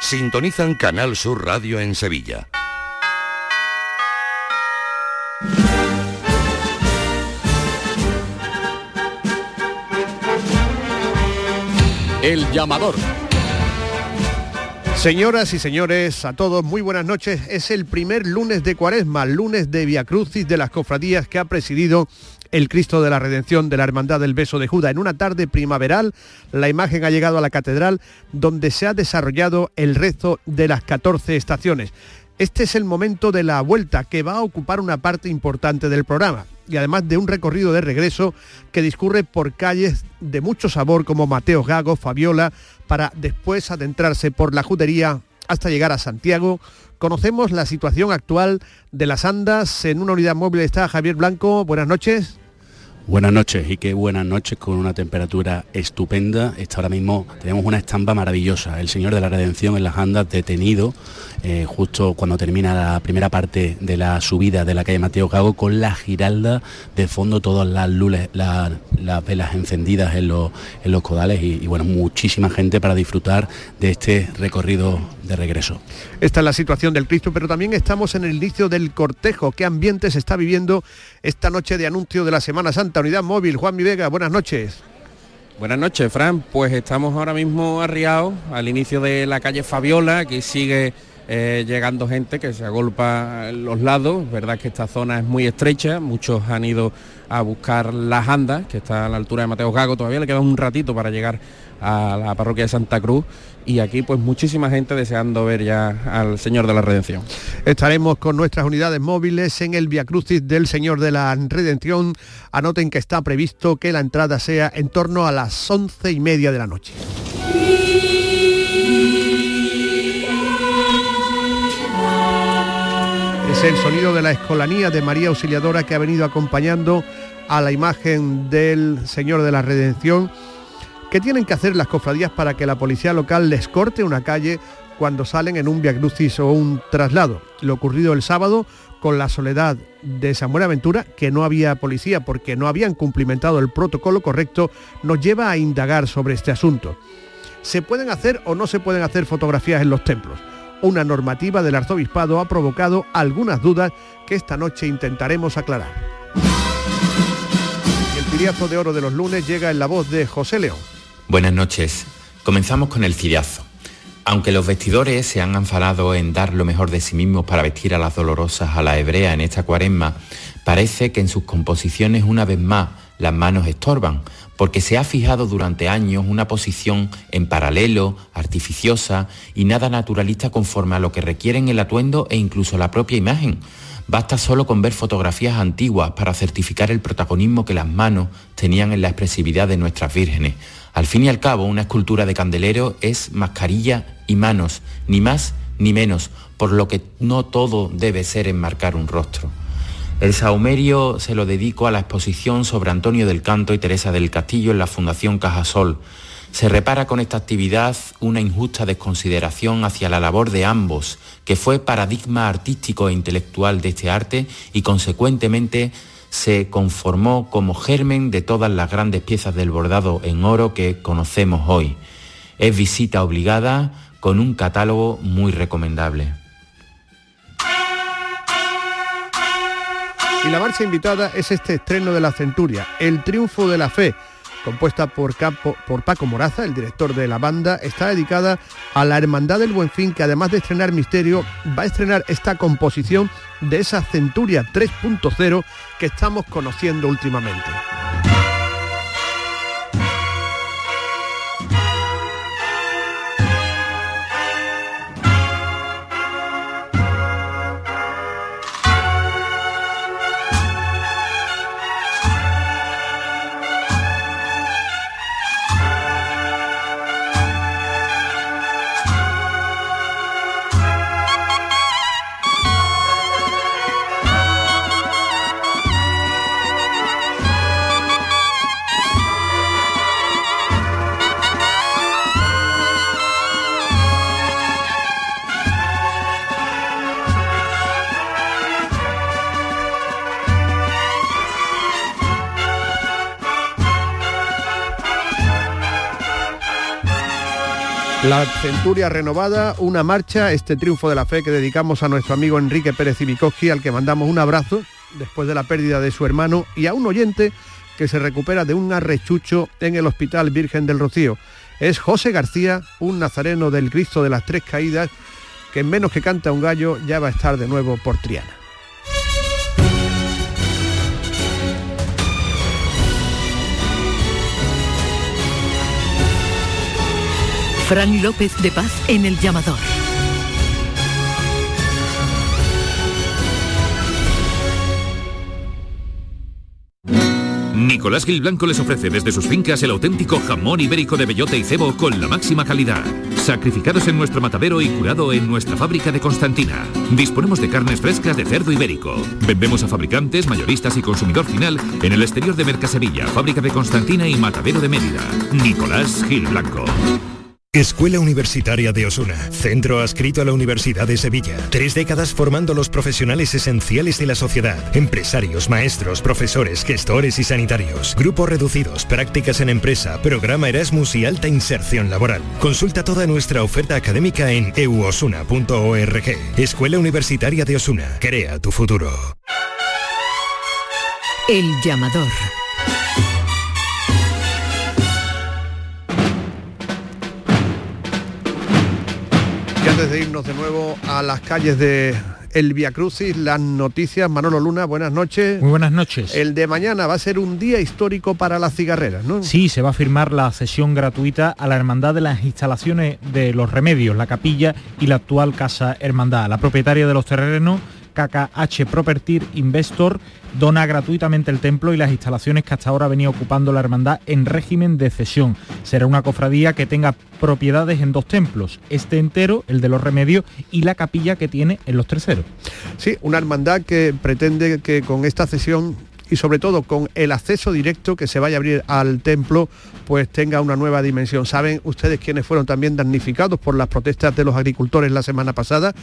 Sintonizan Canal Sur Radio en Sevilla. El llamador. Señoras y señores, a todos muy buenas noches. Es el primer lunes de Cuaresma, lunes de Via Crucis de las cofradías que ha presidido el Cristo de la Redención de la Hermandad del Beso de Judá. En una tarde primaveral, la imagen ha llegado a la catedral donde se ha desarrollado el rezo de las 14 estaciones. Este es el momento de la vuelta que va a ocupar una parte importante del programa y además de un recorrido de regreso que discurre por calles de mucho sabor como Mateo Gago, Fabiola, para después adentrarse por la judería hasta llegar a Santiago. Conocemos la situación actual de las andas. En una unidad móvil está Javier Blanco. Buenas noches. Buenas noches y qué buenas noches con una temperatura estupenda. Esta ahora mismo tenemos una estampa maravillosa. El Señor de la Redención en las andas detenido eh, justo cuando termina la primera parte de la subida de la calle Mateo Cago con la giralda de fondo, todas las luces, las velas encendidas en los, en los codales y bueno, muchísima gente para disfrutar de este recorrido de regreso. Esta es la situación del Cristo, pero también estamos en el inicio del cortejo. ¿Qué ambiente se está viviendo esta noche de anuncio de la Semana Santa? Unidad Móvil, Juan Mi Vega, buenas noches. Buenas noches, Fran. Pues estamos ahora mismo arriados al inicio de la calle Fabiola, que sigue eh, llegando gente que se agolpa en los lados. verdad que esta zona es muy estrecha, muchos han ido a buscar las andas, que está a la altura de Mateo Gago, todavía le queda un ratito para llegar a la parroquia de Santa Cruz y aquí pues muchísima gente deseando ver ya al Señor de la Redención. Estaremos con nuestras unidades móviles en el Via Crucis del Señor de la Redención. Anoten que está previsto que la entrada sea en torno a las once y media de la noche. Es el sonido de la escolanía de María Auxiliadora que ha venido acompañando a la imagen del Señor de la Redención. ¿Qué tienen que hacer las cofradías para que la policía local les corte una calle cuando salen en un viacrucis o un traslado? Lo ocurrido el sábado con la soledad de San Buenaventura, que no había policía porque no habían cumplimentado el protocolo correcto, nos lleva a indagar sobre este asunto. ¿Se pueden hacer o no se pueden hacer fotografías en los templos? Una normativa del arzobispado ha provocado algunas dudas que esta noche intentaremos aclarar. El tiriazo de oro de los lunes llega en la voz de José León. Buenas noches. Comenzamos con el ciriazo. Aunque los vestidores se han enfadado en dar lo mejor de sí mismos para vestir a las dolorosas a la hebrea en esta cuaresma, parece que en sus composiciones una vez más las manos estorban, porque se ha fijado durante años una posición en paralelo, artificiosa y nada naturalista conforme a lo que requieren el atuendo e incluso la propia imagen. Basta solo con ver fotografías antiguas para certificar el protagonismo que las manos tenían en la expresividad de nuestras vírgenes. Al fin y al cabo, una escultura de candelero es mascarilla y manos, ni más ni menos, por lo que no todo debe ser enmarcar un rostro. El saumerio se lo dedico a la exposición sobre Antonio del Canto y Teresa del Castillo en la Fundación Cajasol. Se repara con esta actividad una injusta desconsideración hacia la labor de ambos, que fue paradigma artístico e intelectual de este arte y consecuentemente se conformó como germen de todas las grandes piezas del bordado en oro que conocemos hoy. Es visita obligada con un catálogo muy recomendable. Y la marcha invitada es este estreno de la Centuria, El Triunfo de la Fe, compuesta por, Campo, por Paco Moraza, el director de la banda, está dedicada a la Hermandad del Buen Fin, que además de estrenar Misterio, va a estrenar esta composición de esa Centuria 3.0 que estamos conociendo últimamente. La centuria renovada, una marcha, este triunfo de la fe que dedicamos a nuestro amigo Enrique Pérez Ibikoski, al que mandamos un abrazo después de la pérdida de su hermano, y a un oyente que se recupera de un arrechucho en el Hospital Virgen del Rocío. Es José García, un nazareno del Cristo de las Tres Caídas, que en menos que canta un gallo ya va a estar de nuevo por Triana. Fran López de Paz en el llamador. Nicolás Gil Blanco les ofrece desde sus fincas el auténtico jamón ibérico de bellota y cebo con la máxima calidad. Sacrificados en nuestro matadero y curado en nuestra fábrica de Constantina. Disponemos de carnes frescas de cerdo ibérico. Vendemos a fabricantes, mayoristas y consumidor final en el exterior de Mercasevilla, fábrica de Constantina y matadero de Mérida. Nicolás Gil Blanco. Escuela Universitaria de Osuna, centro adscrito a la Universidad de Sevilla. Tres décadas formando los profesionales esenciales de la sociedad, empresarios, maestros, profesores, gestores y sanitarios. Grupos reducidos, prácticas en empresa, programa Erasmus y alta inserción laboral. Consulta toda nuestra oferta académica en euosuna.org. Escuela Universitaria de Osuna, crea tu futuro. El llamador. Antes de irnos de nuevo a las calles de el Via Crucis, las noticias, Manolo Luna, buenas noches. Muy buenas noches. El de mañana va a ser un día histórico para las cigarreras, ¿no? Sí, se va a firmar la cesión gratuita a la Hermandad de las instalaciones de los remedios, la capilla y la actual Casa Hermandad. La propietaria de los terrenos KKH Property Investor dona gratuitamente el templo y las instalaciones que hasta ahora venía ocupando la hermandad en régimen de cesión. Será una cofradía que tenga propiedades en dos templos, este entero, el de los remedios, y la capilla que tiene en los terceros. Sí, una hermandad que pretende que con esta cesión y sobre todo con el acceso directo que se vaya a abrir al templo, pues tenga una nueva dimensión. ¿Saben ustedes quiénes fueron también damnificados por las protestas de los agricultores la semana pasada?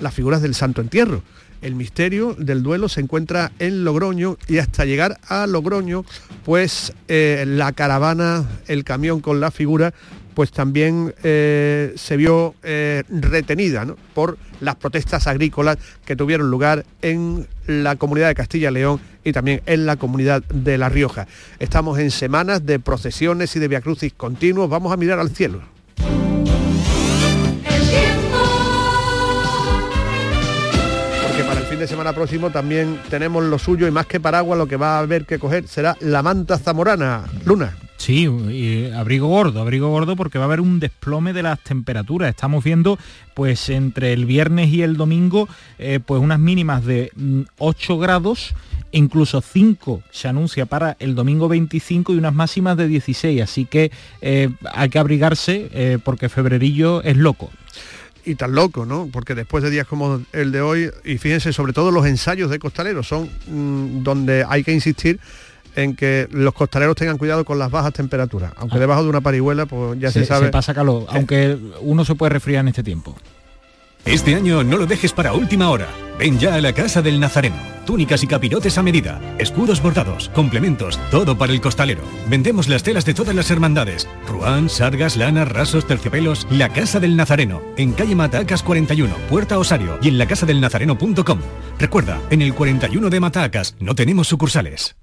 Las figuras del Santo Entierro. El misterio del duelo se encuentra en Logroño y hasta llegar a Logroño, pues eh, la caravana, el camión con la figura, pues también eh, se vio eh, retenida por las protestas agrícolas que tuvieron lugar en la comunidad de Castilla y León y también en la comunidad de La Rioja. Estamos en semanas de procesiones y de viacrucis continuos. Vamos a mirar al cielo. De semana próximo también tenemos lo suyo y más que paraguas lo que va a haber que coger será la manta zamorana. Luna. Sí, y abrigo gordo, abrigo gordo porque va a haber un desplome de las temperaturas. Estamos viendo pues entre el viernes y el domingo eh, pues unas mínimas de 8 mm, grados incluso 5 se anuncia para el domingo 25 y unas máximas de 16, así que eh, hay que abrigarse eh, porque febrerillo es loco y tan loco, ¿no? Porque después de días como el de hoy, y fíjense, sobre todo los ensayos de costaleros son mm, donde hay que insistir en que los costaleros tengan cuidado con las bajas temperaturas. Aunque Ah. debajo de una parihuela, pues ya se, se, sabe. se pasa calor, aunque uno se puede resfriar en este tiempo. Este año no lo dejes para última hora. Ven ya a la Casa del Nazareno. Túnicas y capirotes a medida, escudos bordados, complementos, todo para el costalero. Vendemos las telas de todas las hermandades. Ruán, sargas, lanas, rasos, terciopelos. La Casa del Nazareno, en calle Matacas 41, Puerta Osario y en lacasadelnazareno.com. Recuerda, en el 41 de Matacas no tenemos sucursales.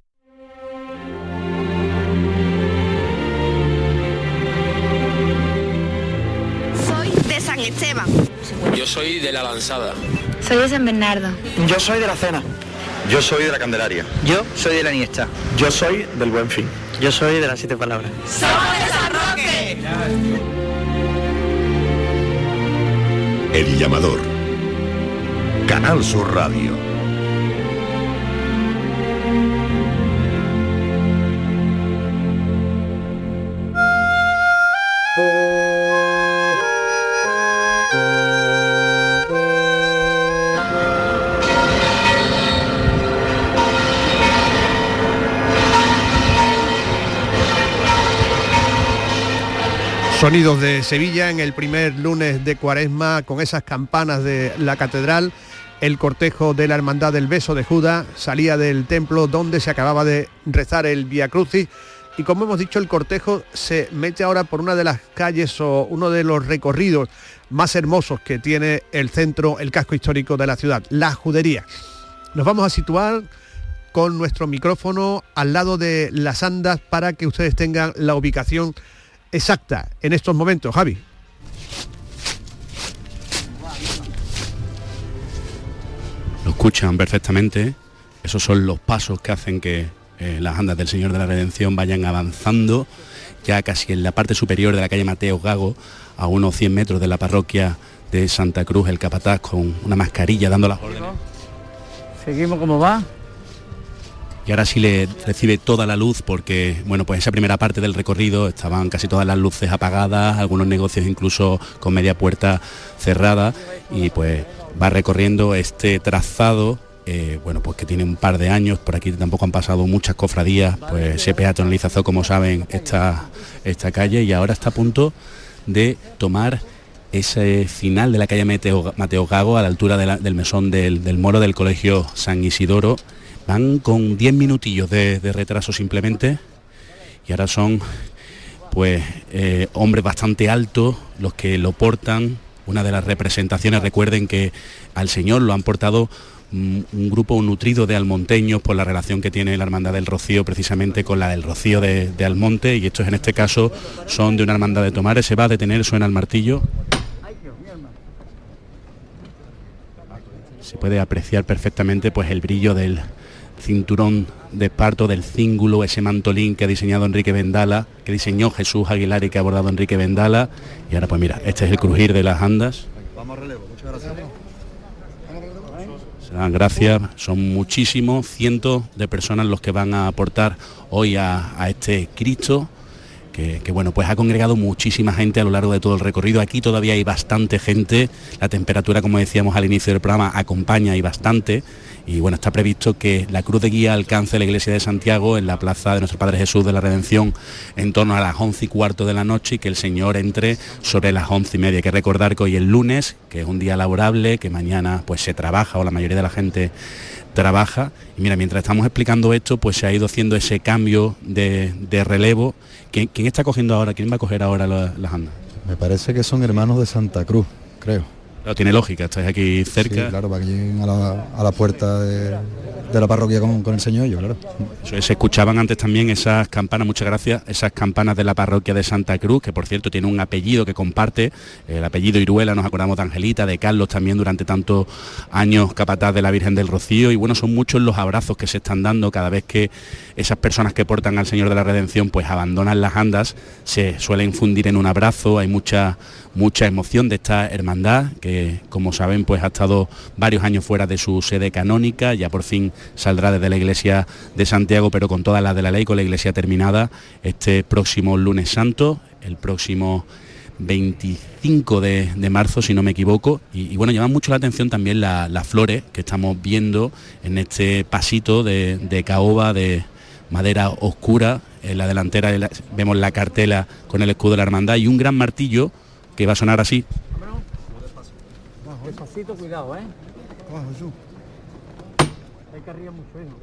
Soy de San Esteban. Yo soy de la lanzada. Soy de San Bernardo. Yo soy de la cena. Yo soy de la Candelaria. Yo soy de la Iniesta. Yo soy del Buen Fin. Yo soy de las siete palabras. ¡Somos de San Roque! El llamador. Canal Sur Radio. Sonidos de Sevilla en el primer lunes de Cuaresma con esas campanas de la catedral. El cortejo de la Hermandad del Beso de Judas salía del templo donde se acababa de rezar el Via Crucis y como hemos dicho el cortejo se mete ahora por una de las calles o uno de los recorridos más hermosos que tiene el centro, el casco histórico de la ciudad, la judería. Nos vamos a situar con nuestro micrófono al lado de las andas para que ustedes tengan la ubicación exacta en estos momentos. Javi. Lo escuchan perfectamente. Esos son los pasos que hacen que eh, las andas del Señor de la Redención vayan avanzando ya casi en la parte superior de la calle Mateo Gago, a unos 100 metros de la parroquia de Santa Cruz, el capataz con una mascarilla dando las órdenes. Seguimos como va. Y ahora sí le recibe toda la luz porque, bueno, pues esa primera parte del recorrido estaban casi todas las luces apagadas, algunos negocios incluso con media puerta cerrada y pues va recorriendo este trazado eh, bueno, pues que tiene un par de años, por aquí tampoco han pasado muchas cofradías, pues se peatonalizó, como saben, esta, esta calle y ahora está a punto de tomar ese final de la calle Mateo, Mateo Gago a la altura del mesón del, moro del colegio San Isidoro. Van con 10 minutillos de, retraso simplemente y ahora son pues eh, hombres bastante altos los que lo portan. Una de las representaciones, recuerden que al Señor lo han portado un grupo nutrido de almonteños por la relación que tiene la Hermandad del Rocío precisamente con la del Rocío de, Almonte y estos en este caso son de una Hermandad de Tomares. Se va a detener, suena el martillo. Se puede apreciar perfectamente pues el brillo del cinturón de esparto del cíngulo, ese mantolín que ha diseñado Enrique Vendala, que diseñó Jesús Aguilar y que ha abordado Enrique Vendala. Y ahora pues mira, este es el crujir de las andas. Vamos a relevo, muchas gracias gracias, son muchísimos, cientos de personas los que van a aportar hoy a, este Cristo. Que, que, bueno, pues ha congregado muchísima gente a lo largo de todo el recorrido. Aquí todavía hay bastante gente. La temperatura, como decíamos al inicio del programa, acompaña y bastante y bueno, está previsto que la cruz de guía alcance la iglesia de Santiago en la plaza de nuestro Padre Jesús de la Redención en torno a las once y cuarto de la noche y que el Señor entre sobre las once y media. Hay que recordar que hoy es lunes, que es un día laborable, que mañana pues se trabaja o la mayoría de la gente trabaja. Y mira, mientras estamos explicando esto, pues se ha ido haciendo ese cambio de, relevo. ¿Quién, está cogiendo ahora? ¿Quién va a coger ahora las andas? Me parece que son hermanos de Santa Cruz, creo tiene lógica, estáis aquí cerca. Sí, claro, para que lleguen a la, puerta de, la parroquia con, el Señor yo, claro. se escuchaban antes también esas campanas, muchas gracias, esas campanas de la parroquia de Santa Cruz, que por cierto tiene un apellido que comparte, el apellido Iruela, nos acordamos de Angelita, de Carlos también durante tantos años capataz de la Virgen del Rocío, y bueno, son muchos los abrazos que se están dando cada vez que esas personas que portan al Señor de la Redención pues abandonan las andas, se suelen fundir en un abrazo, hay mucha mucha emoción de esta hermandad que como saben pues ha estado varios años fuera de su sede canónica, ya por fin saldrá desde la iglesia de Santiago pero con todas las de la ley, con la iglesia terminada este próximo lunes santo, el próximo 25 de, marzo, si no me equivoco. Y, bueno, llaman mucho la atención también las flores que estamos viendo en este pasito de, caoba de madera oscura. En la delantera vemos la cartela con el escudo de la hermandad y un gran martillo que va a sonar así. Despacito, cuidado, ¿eh? Hay que arriba mucho, hijo.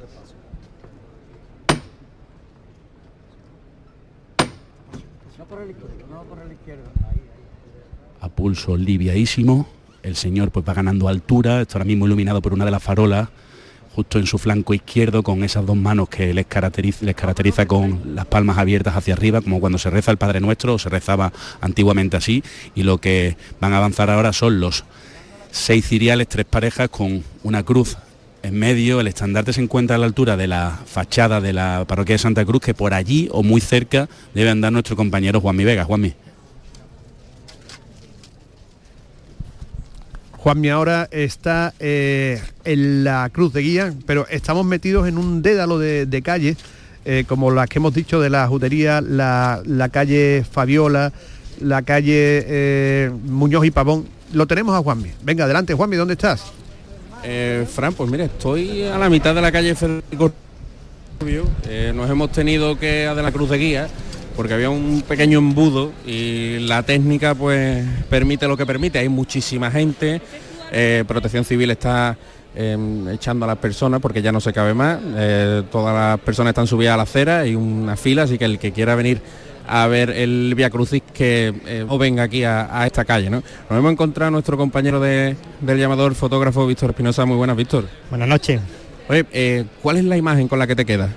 No por el izquierdo, no por el izquierdo. Ahí, ahí. A pulso liviaísimo, el señor pues va ganando altura, está ahora mismo iluminado por una de las farolas justo en su flanco izquierdo con esas dos manos que les caracteriza, les caracteriza con las palmas abiertas hacia arriba, como cuando se reza el Padre Nuestro, o se rezaba antiguamente así, y lo que van a avanzar ahora son los seis ciriales, tres parejas con una cruz en medio, el estandarte se encuentra a la altura de la fachada de la parroquia de Santa Cruz, que por allí o muy cerca debe andar nuestro compañero Juanmi Vega. Juanmi. Juanmi ahora está eh, en la cruz de guía, pero estamos metidos en un dédalo de, calle, eh, como las que hemos dicho de la judería, la, calle Fabiola, la calle eh, Muñoz y Pavón. Lo tenemos a Juanmi. Venga, adelante, Juanmi, ¿dónde estás? Fran, pues mire, estoy a la mitad de la calle Federico nos hemos tenido que a de la cruz de guía porque había un pequeño embudo y la técnica pues permite lo que permite, hay muchísima gente, eh, Protección Civil está em, echando a las personas porque ya no se cabe más. Eh, todas las personas están subidas a la acera y una fila, así que el que quiera venir a ver el Via Crucis que eh, o venga aquí a, a esta calle. ¿no? Nos hemos encontrado a nuestro compañero de- del llamador fotógrafo Víctor Espinosa. Muy buenas, Víctor. Buenas noches. Oye, ¿cuál es la imagen con la que te quedas?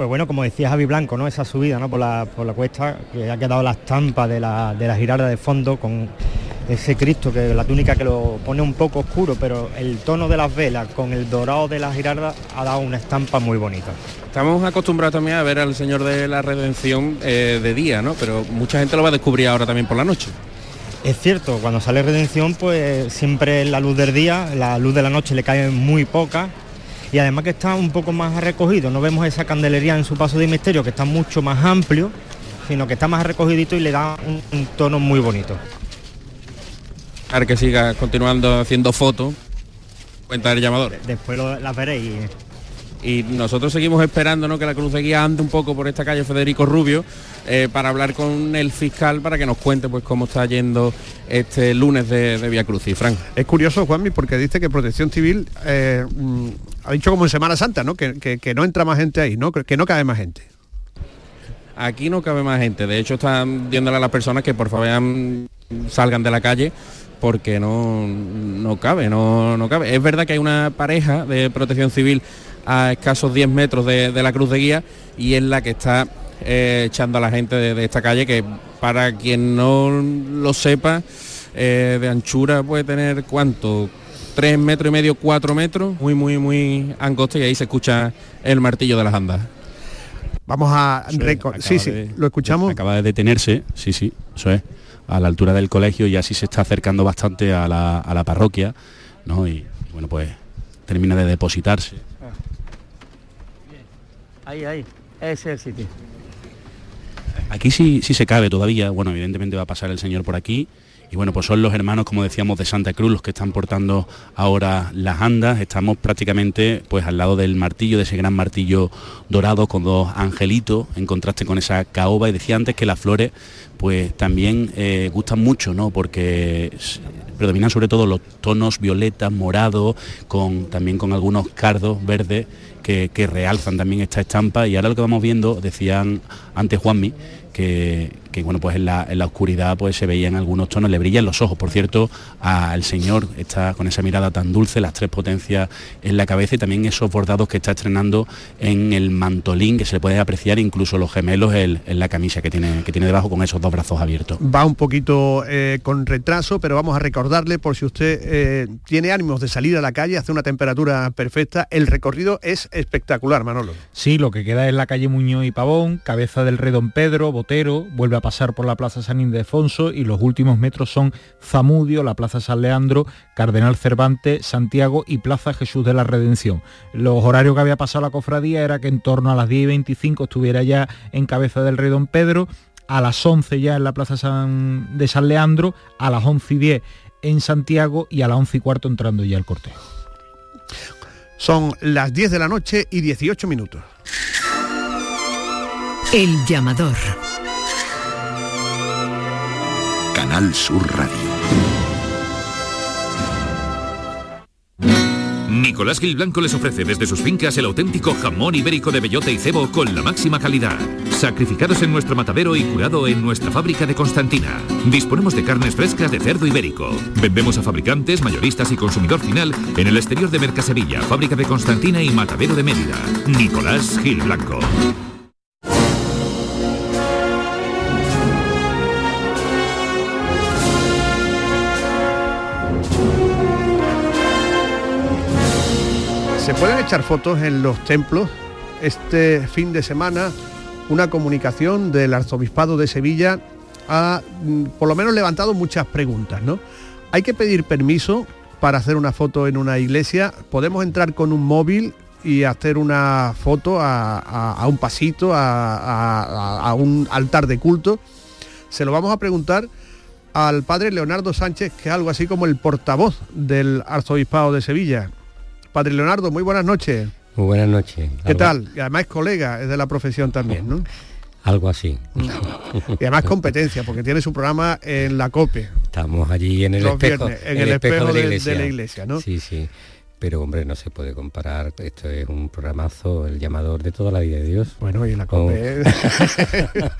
Pues bueno, como decía Javi Blanco, ¿no? Esa subida ¿no? por, la, por la cuesta, que ha quedado la estampa de la, de la girarda de fondo con ese Cristo, que la túnica que lo pone un poco oscuro, pero el tono de las velas con el dorado de la girarda ha dado una estampa muy bonita. Estamos acostumbrados también a ver al Señor de la Redención eh, de día, ¿no? Pero mucha gente lo va a descubrir ahora también por la noche. Es cierto, cuando sale Redención, pues siempre la luz del día, la luz de la noche le cae muy poca y además que está un poco más recogido, no vemos esa candelería en su paso de misterio que está mucho más amplio, sino que está más recogidito y le da un, un tono muy bonito. A ver que siga continuando haciendo fotos. Cuenta el llamador. Después lo- las veréis. Y nosotros seguimos esperando ¿no? que la cruz de guía ande un poco por esta calle Federico Rubio eh, para hablar con el fiscal para que nos cuente pues cómo está yendo este lunes de, de Vía Cruz. Y Frank. Es curioso, Juanmi, porque dice que Protección Civil eh, mm, ha dicho como en Semana Santa, ¿no? Que, que- no entra más gente ahí, ¿no? Que, no cabe más gente. Aquí no cabe más gente. De hecho, están viéndole a las personas que por favor salgan de la calle porque no, no cabe, no, no cabe. Es verdad que hay una pareja de protección civil a escasos 10 metros de, de la cruz de guía y es la que está eh, echando a la gente de, de esta calle que para quien no lo sepa, eh, de anchura puede tener cuánto, 3 metros y medio, 4 metros, muy, muy, muy angosto y ahí se escucha el martillo de las andas. Vamos a... reco- sí, sí, lo escuchamos. Acaba de detenerse, sí, sí, eso es, a la altura del colegio y así se está acercando bastante a la, a la parroquia, ¿no? Y, y bueno, pues termina de depositarse. Ahí, ahí. Ese es el sitio. Aquí sí, sí se cabe todavía, bueno, evidentemente va a pasar el señor por aquí. Y bueno, pues son los hermanos, como decíamos, de Santa Cruz los que están portando ahora las andas. Estamos prácticamente pues al lado del martillo, de ese gran martillo dorado con dos angelitos, en contraste con esa caoba. Y decía antes que las flores pues también eh, gustan mucho, ¿no? Porque predominan sobre todo los tonos violetas, morados, con, también con algunos cardos verdes que, que realzan también esta estampa. Y ahora lo que vamos viendo, decían antes Juanmi, que, que, bueno pues en la, en la oscuridad pues se veían algunos tonos, le brillan los ojos, por cierto, al señor está con esa mirada tan dulce, las tres potencias en la cabeza y también esos bordados que está estrenando en el mantolín, que se le puede apreciar incluso los gemelos en, en la camisa que tiene, que tiene debajo con esos dos brazos abiertos. Va un poquito eh, con retraso, pero vamos a recordarle por si usted eh, tiene ánimos de salir a la calle, hace una temperatura perfecta, el recorrido es espectacular, Manolo. Sí, lo que queda es la calle Muñoz y Pavón, cabeza del Rey Don Pedro, Botero, vuelve a pasar por la Plaza San Ildefonso y los últimos metros son Zamudio, la Plaza San Leandro, Cardenal Cervantes, Santiago y Plaza Jesús de la Redención. Los horarios que había pasado la cofradía era que en torno a las 10 y 25 estuviera ya en cabeza del Rey Don Pedro, a las 11 ya en la Plaza San- de San Leandro, a las 11 y 10 en Santiago y a las 11 y cuarto entrando ya el cortejo. Son las 10 de la noche y 18 minutos. El llamador. Canal Sur Radio. Nicolás Gil Blanco les ofrece desde sus fincas el auténtico jamón ibérico de bellota y cebo con la máxima calidad. Sacrificados en nuestro matadero y curado en nuestra fábrica de Constantina. Disponemos de carnes frescas de cerdo ibérico. Vendemos a fabricantes, mayoristas y consumidor final en el exterior de Mercasevilla, fábrica de Constantina y matadero de Mérida. Nicolás Gil Blanco. Se pueden echar fotos en los templos. Este fin de semana, una comunicación del Arzobispado de Sevilla ha mm, por lo menos levantado muchas preguntas, ¿no? Hay que pedir permiso para hacer una foto en una iglesia. Podemos entrar con un móvil y hacer una foto a, un pasito, a- a un altar de culto. Se lo vamos a preguntar al padre Leonardo Sánchez, que es algo así como el portavoz del Arzobispado de Sevilla. Padre Leonardo, muy buenas noches. Muy buenas noches. ¿Qué Algo- tal? Y además es colega, es de la profesión también, ¿no? Algo así. Y además competencia, porque tiene su programa en la COPE. Estamos allí en el Los espejo, viernes, en el espejo de- de la iglesia, ¿no? Sí, sí. pero hombre, no se puede comparar. Esto es un programazo, el llamador de toda la vida de Dios. Bueno, y la Oh. COPE.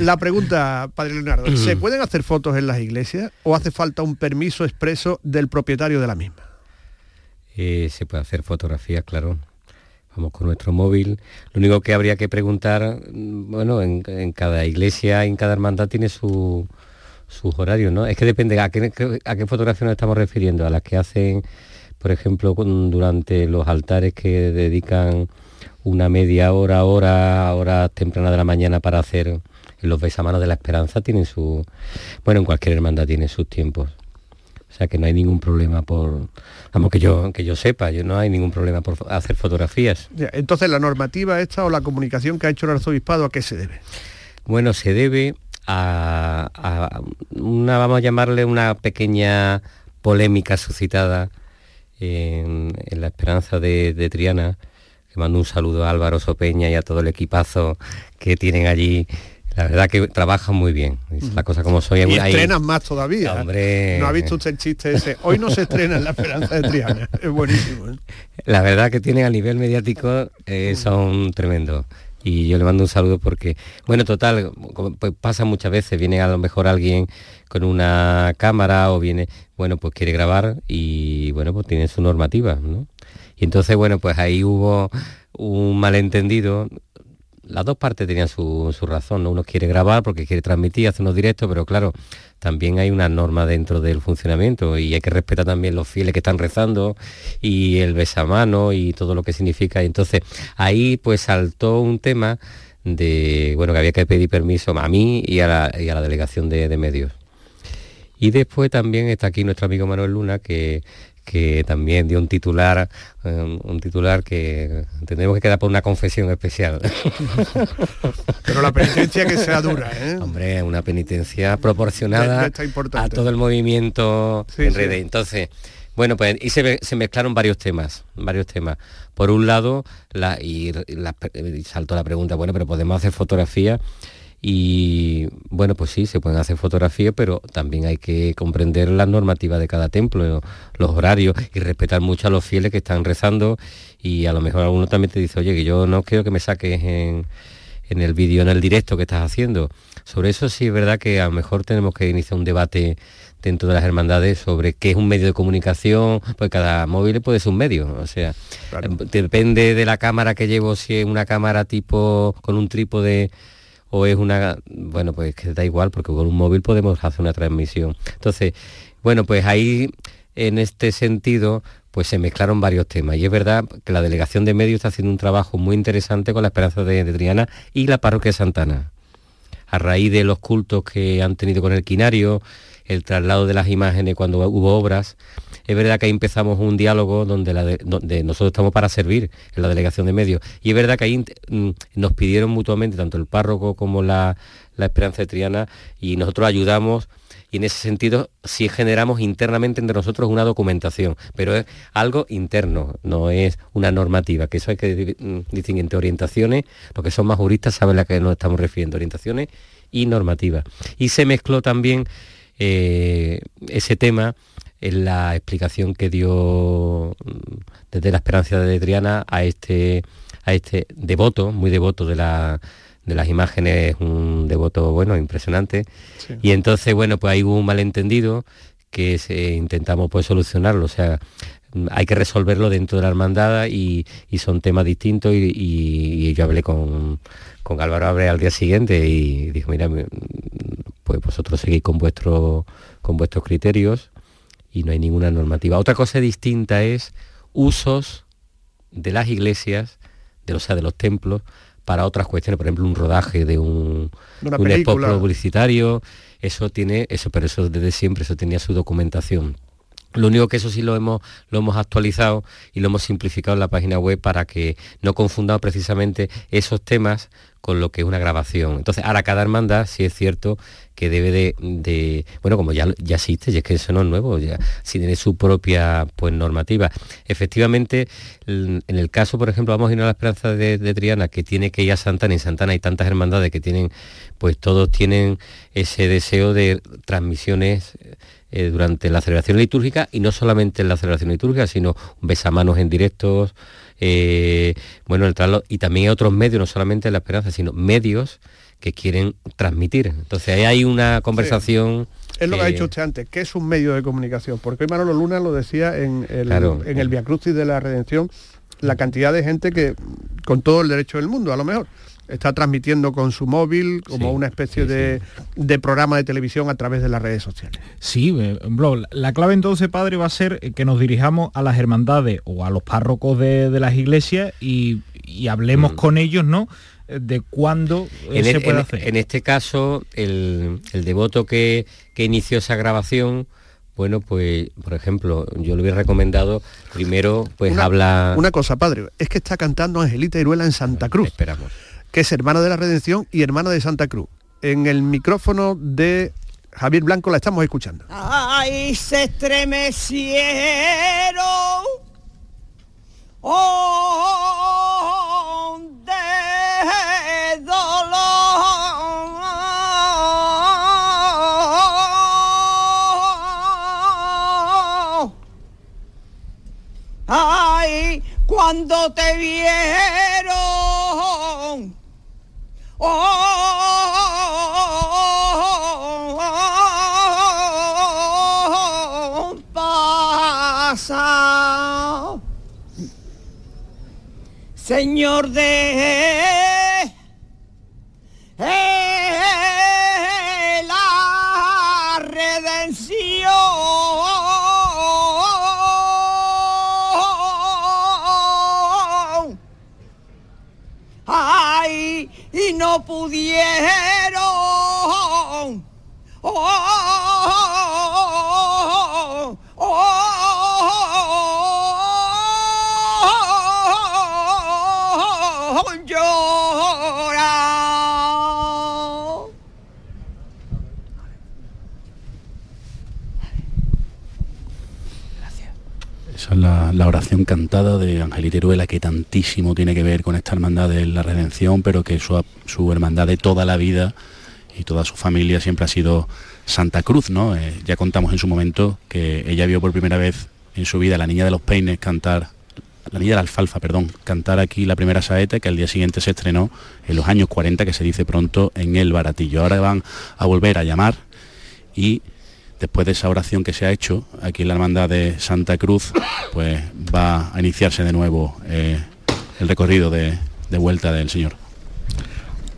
la pregunta, Padre Leonardo. ¿se pueden hacer fotos en las iglesias o hace falta un permiso expreso del propietario de la misma? Eh, se puede hacer fotografías, claro. Vamos con nuestro móvil. Lo único que habría que preguntar, mm, bueno, en, cada iglesia, en cada hermandad tiene su, sus horarios, ¿no? Es que depende a qué, a qué fotografía nos estamos refiriendo, a las que hacen, por ejemplo, durante los altares que dedican una media hora, hora, hora temprana de la mañana para hacer los besamanos de la esperanza, tienen su, bueno, en cualquier hermandad tiene sus tiempos. O sea que no hay ningún problema por, vamos que yo que yo sepa, yo no hay ningún problema por hacer fotografías. Entonces, ¿la normativa esta o la comunicación que ha hecho el arzobispado a qué se debe? Bueno, se debe a, a una, vamos a llamarle una pequeña polémica suscitada en, en la esperanza de, de Triana, que mando un saludo a Álvaro Sopeña y a todo el equipazo que tienen allí. La verdad que trabajan muy bien, la cosa como soy. Y estrenan más todavía. Hombre. ¿No ha visto usted el chiste ese? Hoy no se estrena en la esperanza de Triana. Es buenísimo. ¿eh? La verdad que tienen a nivel mediático eh, son tremendos. Y yo le mando un saludo porque, bueno, total, pues pasa muchas veces, viene a lo mejor alguien con una cámara o viene, bueno, pues quiere grabar y, bueno, pues tiene su normativa, ¿no? Y entonces, bueno, pues ahí hubo un malentendido. Las dos partes tenían su, su razón, ¿no? Uno quiere grabar porque quiere transmitir, hacer unos directos, pero claro, también hay una norma dentro del funcionamiento y hay que respetar también los fieles que están rezando y el besamano y todo lo que significa. Entonces, ahí pues saltó un tema de, bueno, que había que pedir permiso a mí y a la, delegación de, de medios. Y después también está aquí nuestro amigo Manuel Luna, que, que también dio un titular, eh, un titular que tendremos que quedar por una confesión especial. Pero la penitencia que sea dura, ¿eh? Hombre, una penitencia proporcionada de a todo el movimiento Sí, en sí. redes. Entonces, bueno, pues y se, me- se mezclaron varios temas, varios temas. Por un lado, la, y, la- y saltó la pregunta, bueno, pero podemos hacer fotografías y bueno, pues sí, se pueden hacer fotografías, pero también hay que comprender las normativas de cada templo, los horarios y respetar mucho a los fieles que están rezando y a lo mejor alguno también te dice, oye, que yo no quiero que me saques en, en el vídeo, en el directo que estás haciendo. Sobre eso sí es verdad que a lo mejor tenemos que iniciar un debate dentro de las hermandades sobre qué es un medio de comunicación, pues cada móvil puede ser un medio, o sea, depende de la cámara que llevo, si es una cámara tipo con un trípode o es una, bueno, pues que da igual, porque con un móvil podemos hacer una transmisión. Entonces, bueno, pues ahí, en este sentido, pues se mezclaron varios temas. Y es verdad que la Delegación de Medios está haciendo un trabajo muy interesante con la Esperanza de, de Triana y la Parroquia de Santana. A raíz de los cultos que han tenido con el quinario, el traslado de las imágenes cuando hubo obras, es verdad que ahí empezamos un diálogo donde, la de- donde nosotros estamos para servir en la delegación de medios. Y es verdad que ahí mm, nos pidieron mutuamente, tanto el párroco como la, la Esperanza de Triana, y nosotros ayudamos y en ese sentido sí generamos internamente entre nosotros una documentación, pero es algo interno, no es una normativa, que eso hay que mm, distinguir entre orientaciones, los que son más juristas saben a qué nos estamos refiriendo, orientaciones y normativas. Y se mezcló también eh, ese tema en la explicación que dio mm, desde la Esperanza de Triana a este, a este devoto, muy devoto de la de las imágenes, un devoto bueno, impresionante. Y entonces, bueno, pues hubo un malentendido que se, intentamos pues solucionarlo. O sea, mm, hay que resolverlo dentro de la hermandad y, y son temas distintos y, y- y yo hablé con, con Álvaro Abre al día siguiente y dijo, mira, pues vosotros seguís con, vuestro, con vuestros criterios y no hay ninguna normativa. Otra cosa distinta es usos de las iglesias, de, o sea, de los templos, para otras cuestiones, por ejemplo, un rodaje de un, De una un spot película. publicitario, eso tiene, eso, pero eso desde siempre, eso tenía su documentación. Lo único que eso sí lo hemos, lo hemos actualizado y lo hemos simplificado en la página web para que no confundamos precisamente esos temas con lo que es una grabación. Entonces, ahora cada hermandad sí es cierto que debe de, bueno, como ya, ya existe, y es que eso no es nuevo, ya tiene su propia pues normativa. Efectivamente, en el caso, por ejemplo, vamos a ir a la Esperanza de, de Triana, que tiene que ir a Santana, y en Santana hay tantas hermandades que tienen, pues todos tienen ese deseo de transmisiones eh, durante la celebración litúrgica y no solamente en la celebración litúrgica, sino besamanos en directos, eh, bueno, el traslo, y también hay otros medios, no solamente la esperanza, sino medios que quieren transmitir. Entonces ahí hay una conversación... Es lo que ha dicho usted antes, que es un medio de comunicación, porque hoy Manolo Luna lo decía en el, Claro. en el Via Crucis de la Redención, la cantidad de gente que, con todo el derecho del mundo, a lo mejor, está transmitiendo con su móvil como una especie de, de programa de televisión a través de las redes sociales. Sí, eh, la- la clave entonces, padre, va a ser eh, que nos dirijamos a las hermandades o a los párrocos de, de las iglesias y, y hablemos con ellos, ¿no? Eh, De cuándo en, se el- puede en- hacer. en este caso, el, el devoto que, que inició esa grabación, bueno, pues, por ejemplo, yo le hubiera recomendado primero, pues una, habla... Una cosa, padre, es que está cantando Angelita Iruela en Santa Cruz, Esperamos. Que es hermana de la Redención y hermana de Santa Cruz. En el micrófono de Javier Blanco la estamos escuchando. Ay, se estremecieron oh, de dolor. Ay, cuando te vieron. Oh, pasa, Señor de y La oración cantada de Angelita Iruela que tantísimo tiene que ver con esta hermandad de la redención, pero que su, su hermandad de toda la vida y toda su familia siempre ha sido Santa Cruz, ¿no? Eh, ya contamos en su momento que ella vio por primera vez en su vida a la niña de los peines cantar, la niña de la alfalfa, perdón, cantar aquí la primera saeta que al día siguiente se estrenó en los años 40, que se dice pronto, en el Baratillo. Ahora van a volver a llamar y después de esa oración que se ha hecho aquí en la hermandad de Santa Cruz, pues va a iniciarse de nuevo eh, el recorrido de, de vuelta del Señor.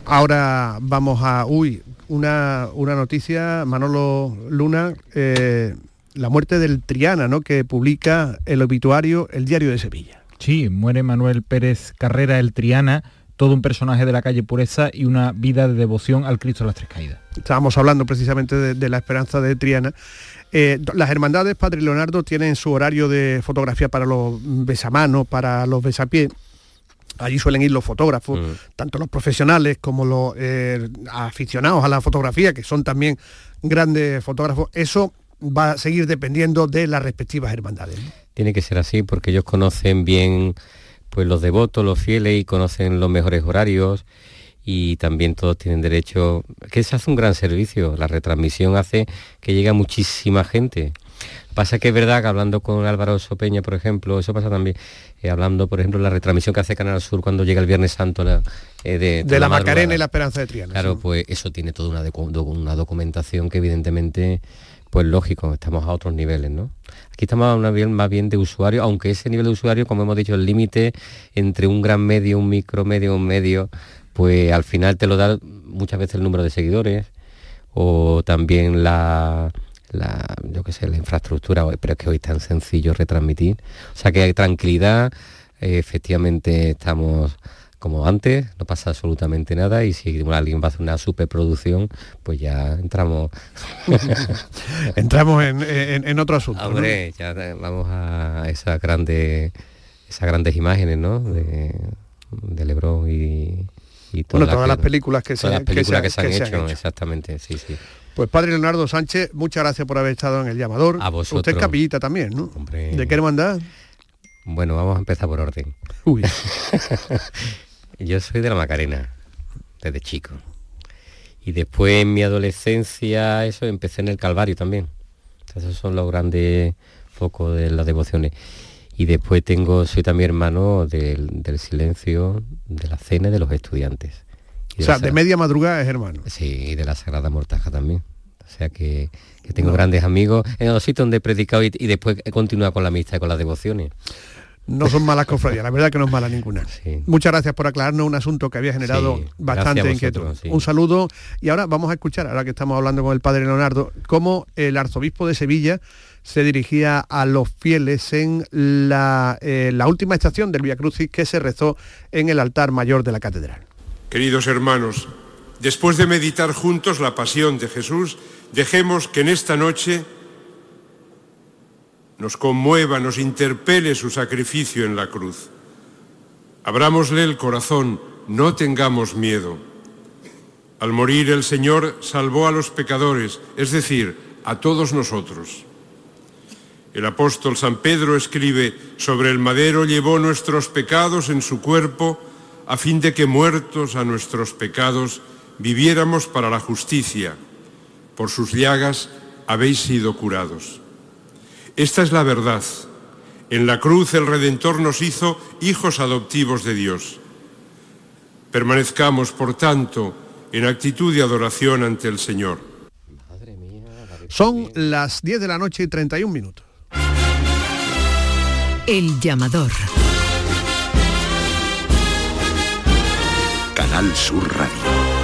Ahora vamos a, uy, una, una noticia, Manolo Luna, eh, la muerte del Triana, ¿no? Que publica el obituario El Diario de Sevilla. Sí, muere Manuel Pérez Carrera el Triana, todo un personaje de la calle Pureza y una vida de devoción al Cristo de las Tres Caídas. Estábamos hablando precisamente de, de la esperanza de Triana. Eh, las hermandades, Padre Leonardo, tienen su horario de fotografía para los besamanos, para los besapiés. Allí suelen ir los fotógrafos, tanto los profesionales como los eh, aficionados a la fotografía, que son también grandes fotógrafos. Eso va a seguir dependiendo de las respectivas hermandades. ¿no? Tiene que ser así porque ellos conocen bien pues los devotos, los fieles y conocen los mejores horarios y también todos tienen derecho, que se hace un gran servicio, la retransmisión hace que llegue a muchísima gente. Pasa que es verdad que hablando con Álvaro Sopeña, por ejemplo, eso pasa también, eh, hablando, por ejemplo, la retransmisión que hace Canal Sur cuando llega el Viernes Santo la, eh, de, De la. Macarena y la esperanza de Triana. Claro, sí. pues eso tiene toda una, una documentación que evidentemente, pues lógico, estamos a otros niveles, ¿no? Aquí estamos a un nivel más bien de usuario, aunque ese nivel de usuario, como hemos dicho, el límite entre un gran medio, un micro medio, un medio, pues al final te lo da muchas veces el número de seguidores o también la, la yo qué sé, la infraestructura, pero es que hoy es tan sencillo retransmitir. O sea que hay tranquilidad, efectivamente estamos como antes, no pasa absolutamente nada y si alguien va a hacer una superproducción, pues ya entramos. Entramos en, en- en otro asunto. ¿no? Hombre, ya vamos a esas grandes, esas grandes imágenes, ¿no? De, de Lebron y, y Bueno, la todas que- las películas que se- las que se películas han- que se han, que se han hecho, hecho. exactamente, sí, sí. Pues padre Leonardo Sánchez, muchas gracias por haber estado en el llamador. A vosotros. Usted es capillita también, ¿no? ¿De qué hermandad? Bueno, vamos a empezar por orden. Uy. Yo soy de la Macarena, desde chico. Y después en mi adolescencia, eso, empecé en el Calvario también. Esos son los grandes focos de las devociones. Y después tengo, soy también hermano del, del silencio, de la cena y de los estudiantes. Y O sea, de media madrugada es hermano. Sí, y de la Sagrada Mortaja también. O sea que, que tengo grandes amigos en los sitios donde he predicado y, y después he continuado con la amistad y con las devociones. No son malas cofradías, la verdad que no es mala ninguna. Muchas gracias por aclararnos un asunto que había generado Sí, bastante inquietud. vosotros, sí. Un saludo y ahora vamos a escuchar, ahora que estamos hablando con el padre Leonardo, cómo el arzobispo de Sevilla se dirigía a los fieles en la, eh, la última estación del Via Crucis que se rezó en el altar mayor de la catedral. Queridos hermanos, después de meditar juntos la pasión de Jesús, dejemos que en esta noche nos conmueva, nos interpele su sacrificio en la cruz. Abrámosle el corazón, no tengamos miedo. Al morir el Señor salvó a los pecadores, es decir, a todos nosotros. El apóstol San Pedro escribe, sobre el madero llevó nuestros pecados en su cuerpo, a fin de que muertos a nuestros pecados viviéramos para la justicia. Por sus llagas habéis sido curados. Esta es la verdad. En la cruz el Redentor nos hizo hijos adoptivos de Dios. Permanezcamos, por tanto, en actitud de adoración ante el Señor. Son las 10 de la noche y 31 minutos. El llamador. Canal Sur Radio.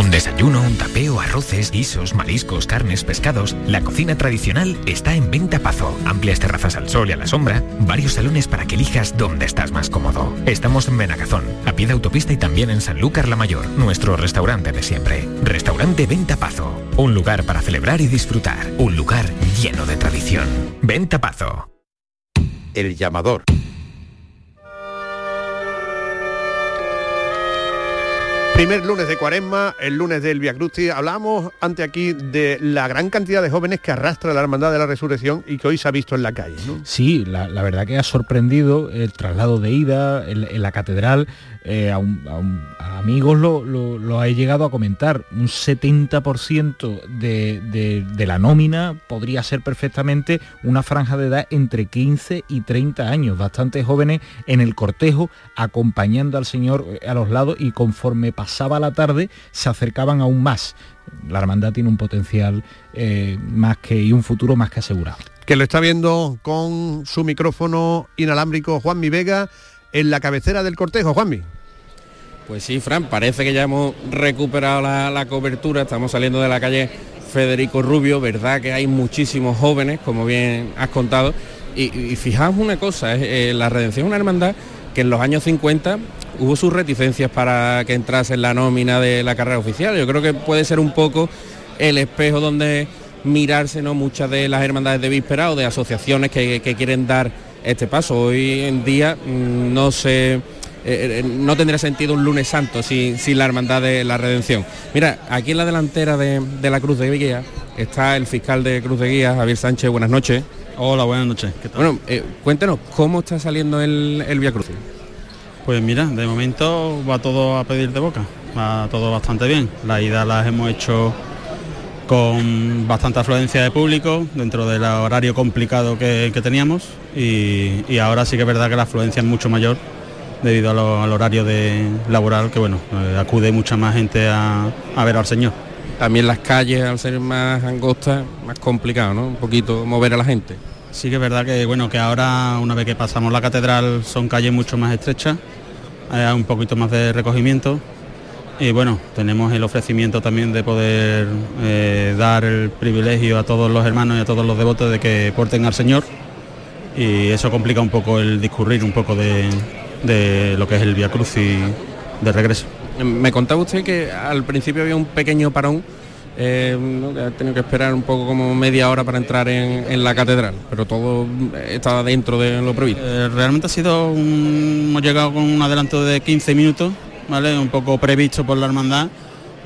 Un desayuno, un tapeo, arroces, guisos, mariscos, carnes, pescados. La cocina tradicional está en Venta Pazo. Amplias terrazas al sol y a la sombra. Varios salones para que elijas dónde estás más cómodo. Estamos en Benagazón, a pie de autopista y también en Sanlúcar la Mayor, nuestro restaurante de siempre. Restaurante Venta Pazo. Un lugar para celebrar y disfrutar. Un lugar lleno de tradición. Venta Pazo. El llamador. Primer lunes de Cuaresma, el lunes del Via Crucis. Hablamos ante aquí de la gran cantidad de jóvenes que arrastra la Hermandad de la Resurrección y que hoy se ha visto en la calle. Sí, la, verdad que ha sorprendido el traslado de ida en, la catedral. eh, a, un- amigos lo, lo, lo he llegado a comentar. Un 70% de, de- la nómina podría ser perfectamente una franja de edad entre 15 y 30 años. Bastante jóvenes en el cortejo, acompañando al Señor eh, a los lados y conforme pasaba la tarde se acercaban aún más. La hermandad tiene un potencial eh, más que y un futuro más que asegurado. Que lo está viendo con su micrófono inalámbrico Juanmi Vega en la cabecera del cortejo. Juanmi. Pues sí, Fran, parece que ya hemos recuperado la, la cobertura, estamos saliendo de la calle Federico Rubio, verdad que hay muchísimos jóvenes, como bien has contado, y, y fijaos una cosa, eh, la Redención es una hermandad que en los años 50 hubo sus reticencias para que entrase en la nómina de la carrera oficial, yo creo que puede ser un poco el espejo donde mirarse ¿no? muchas de las hermandades de víspera o de asociaciones que, que quieren dar este paso. Hoy en día mm, no se eh, eh, no tendría sentido un lunes santo sin, sin la hermandad de la redención. Mira, aquí en la delantera de, de la Cruz de Guía está el fiscal de Cruz de Guía, Javier Sánchez, buenas noches. Hola, buenas noches. ¿Qué tal? Bueno, eh, cuéntenos, ¿cómo está saliendo el, el Via Crucis? Pues mira, de momento va todo a pedir de boca, va todo bastante bien. La ida las hemos hecho con bastante afluencia de público dentro del horario complicado que, que teníamos y, y ahora sí que es verdad que la afluencia es mucho mayor debido lo- al horario de laboral que bueno, eh, acude mucha más gente a, a ver al Señor. También las calles, al ser más angostas, más complicado, ¿no? Un poquito mover a la gente. Sí que es verdad que bueno que ahora una vez que pasamos la catedral son calles mucho más estrechas, hay un poquito más de recogimiento y bueno tenemos el ofrecimiento también de poder eh, dar el privilegio a todos los hermanos y a todos los devotos de que porten al Señor y eso complica un poco el discurrir un poco de, de lo que es el Via Cruz y de regreso. Me contaba usted que al principio había un pequeño parón, eh, ¿no? que ha tenido que esperar un poco como media hora para entrar en, en la catedral, pero todo eh, estaba dentro de lo previsto. Eh, realmente ha sido un, hemos llegado con un adelanto de 15 minutos, ¿vale? Un poco previsto por la hermandad,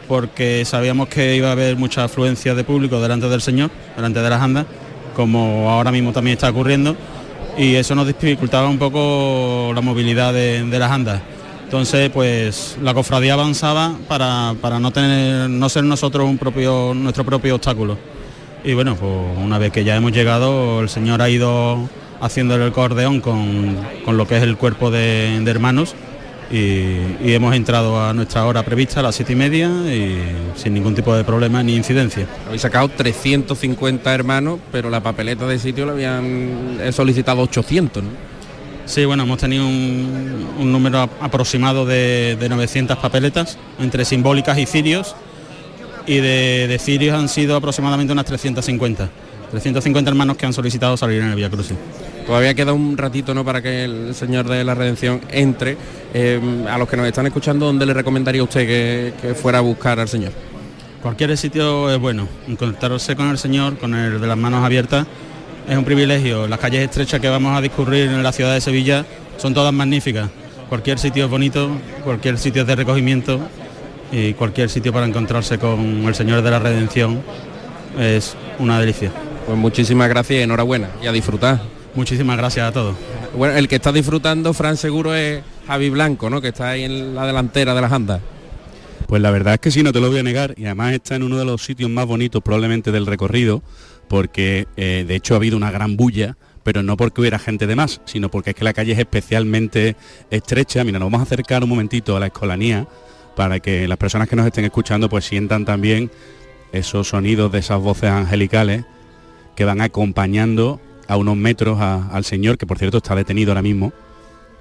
porque sabíamos que iba a haber mucha afluencia de público delante del Señor, delante de las andas, como ahora mismo también está ocurriendo, y eso nos dificultaba un poco la movilidad de, las andas. Entonces, pues la cofradía avanzaba para, para no tener, no ser nosotros un propio, nuestro propio obstáculo. Y bueno, pues una vez que ya hemos llegado, el Señor ha ido haciendo el cordeón con, con lo que es el cuerpo de hermanos y, y hemos entrado a nuestra hora prevista a las siete y media y sin ningún tipo de problema ni incidencia. Habéis sacado 350 hermanos, pero la papeleta de sitio la habían solicitado 800, ¿no? Sí, bueno, hemos tenido un, un número ap- aproximado de, de 900 papeletas, entre simbólicas y cirios, y de, de cirios han sido aproximadamente unas 350. 350 hermanos que han solicitado salir en el Vía Crucis. Todavía queda un ratito ¿no? para que el Señor de la Redención entre. Eh, a los que nos están escuchando, ¿dónde le recomendaría usted que, que fuera a buscar al Señor? Cualquier sitio es bueno, encontrarse con el Señor, con el de las manos abiertas, es un privilegio. Las calles estrechas que vamos a discurrir en la ciudad de Sevilla son todas magníficas. Cualquier sitio es bonito, cualquier sitio es de recogimiento y cualquier sitio para encontrarse con el Señor de la Redención es una delicia. Pues muchísimas gracias y enhorabuena y a disfrutar. Muchísimas gracias a todos. Bueno, el que está disfrutando, Fran, seguro es Javi Blanco, ¿no? Que está ahí en la delantera de las andas. Pues la verdad es que sí, no te lo voy a negar. Y además está en uno de los sitios más bonitos probablemente del recorrido, porque eh, de hecho ha habido una gran bulla, pero no porque hubiera gente de más, sino porque es que la calle es especialmente estrecha. Mira, nos vamos a acercar un momentito a la escolanía para que las personas que nos estén escuchando pues sientan también esos sonidos de esas voces angelicales que van acompañando a unos metros al señor, que por cierto está detenido ahora mismo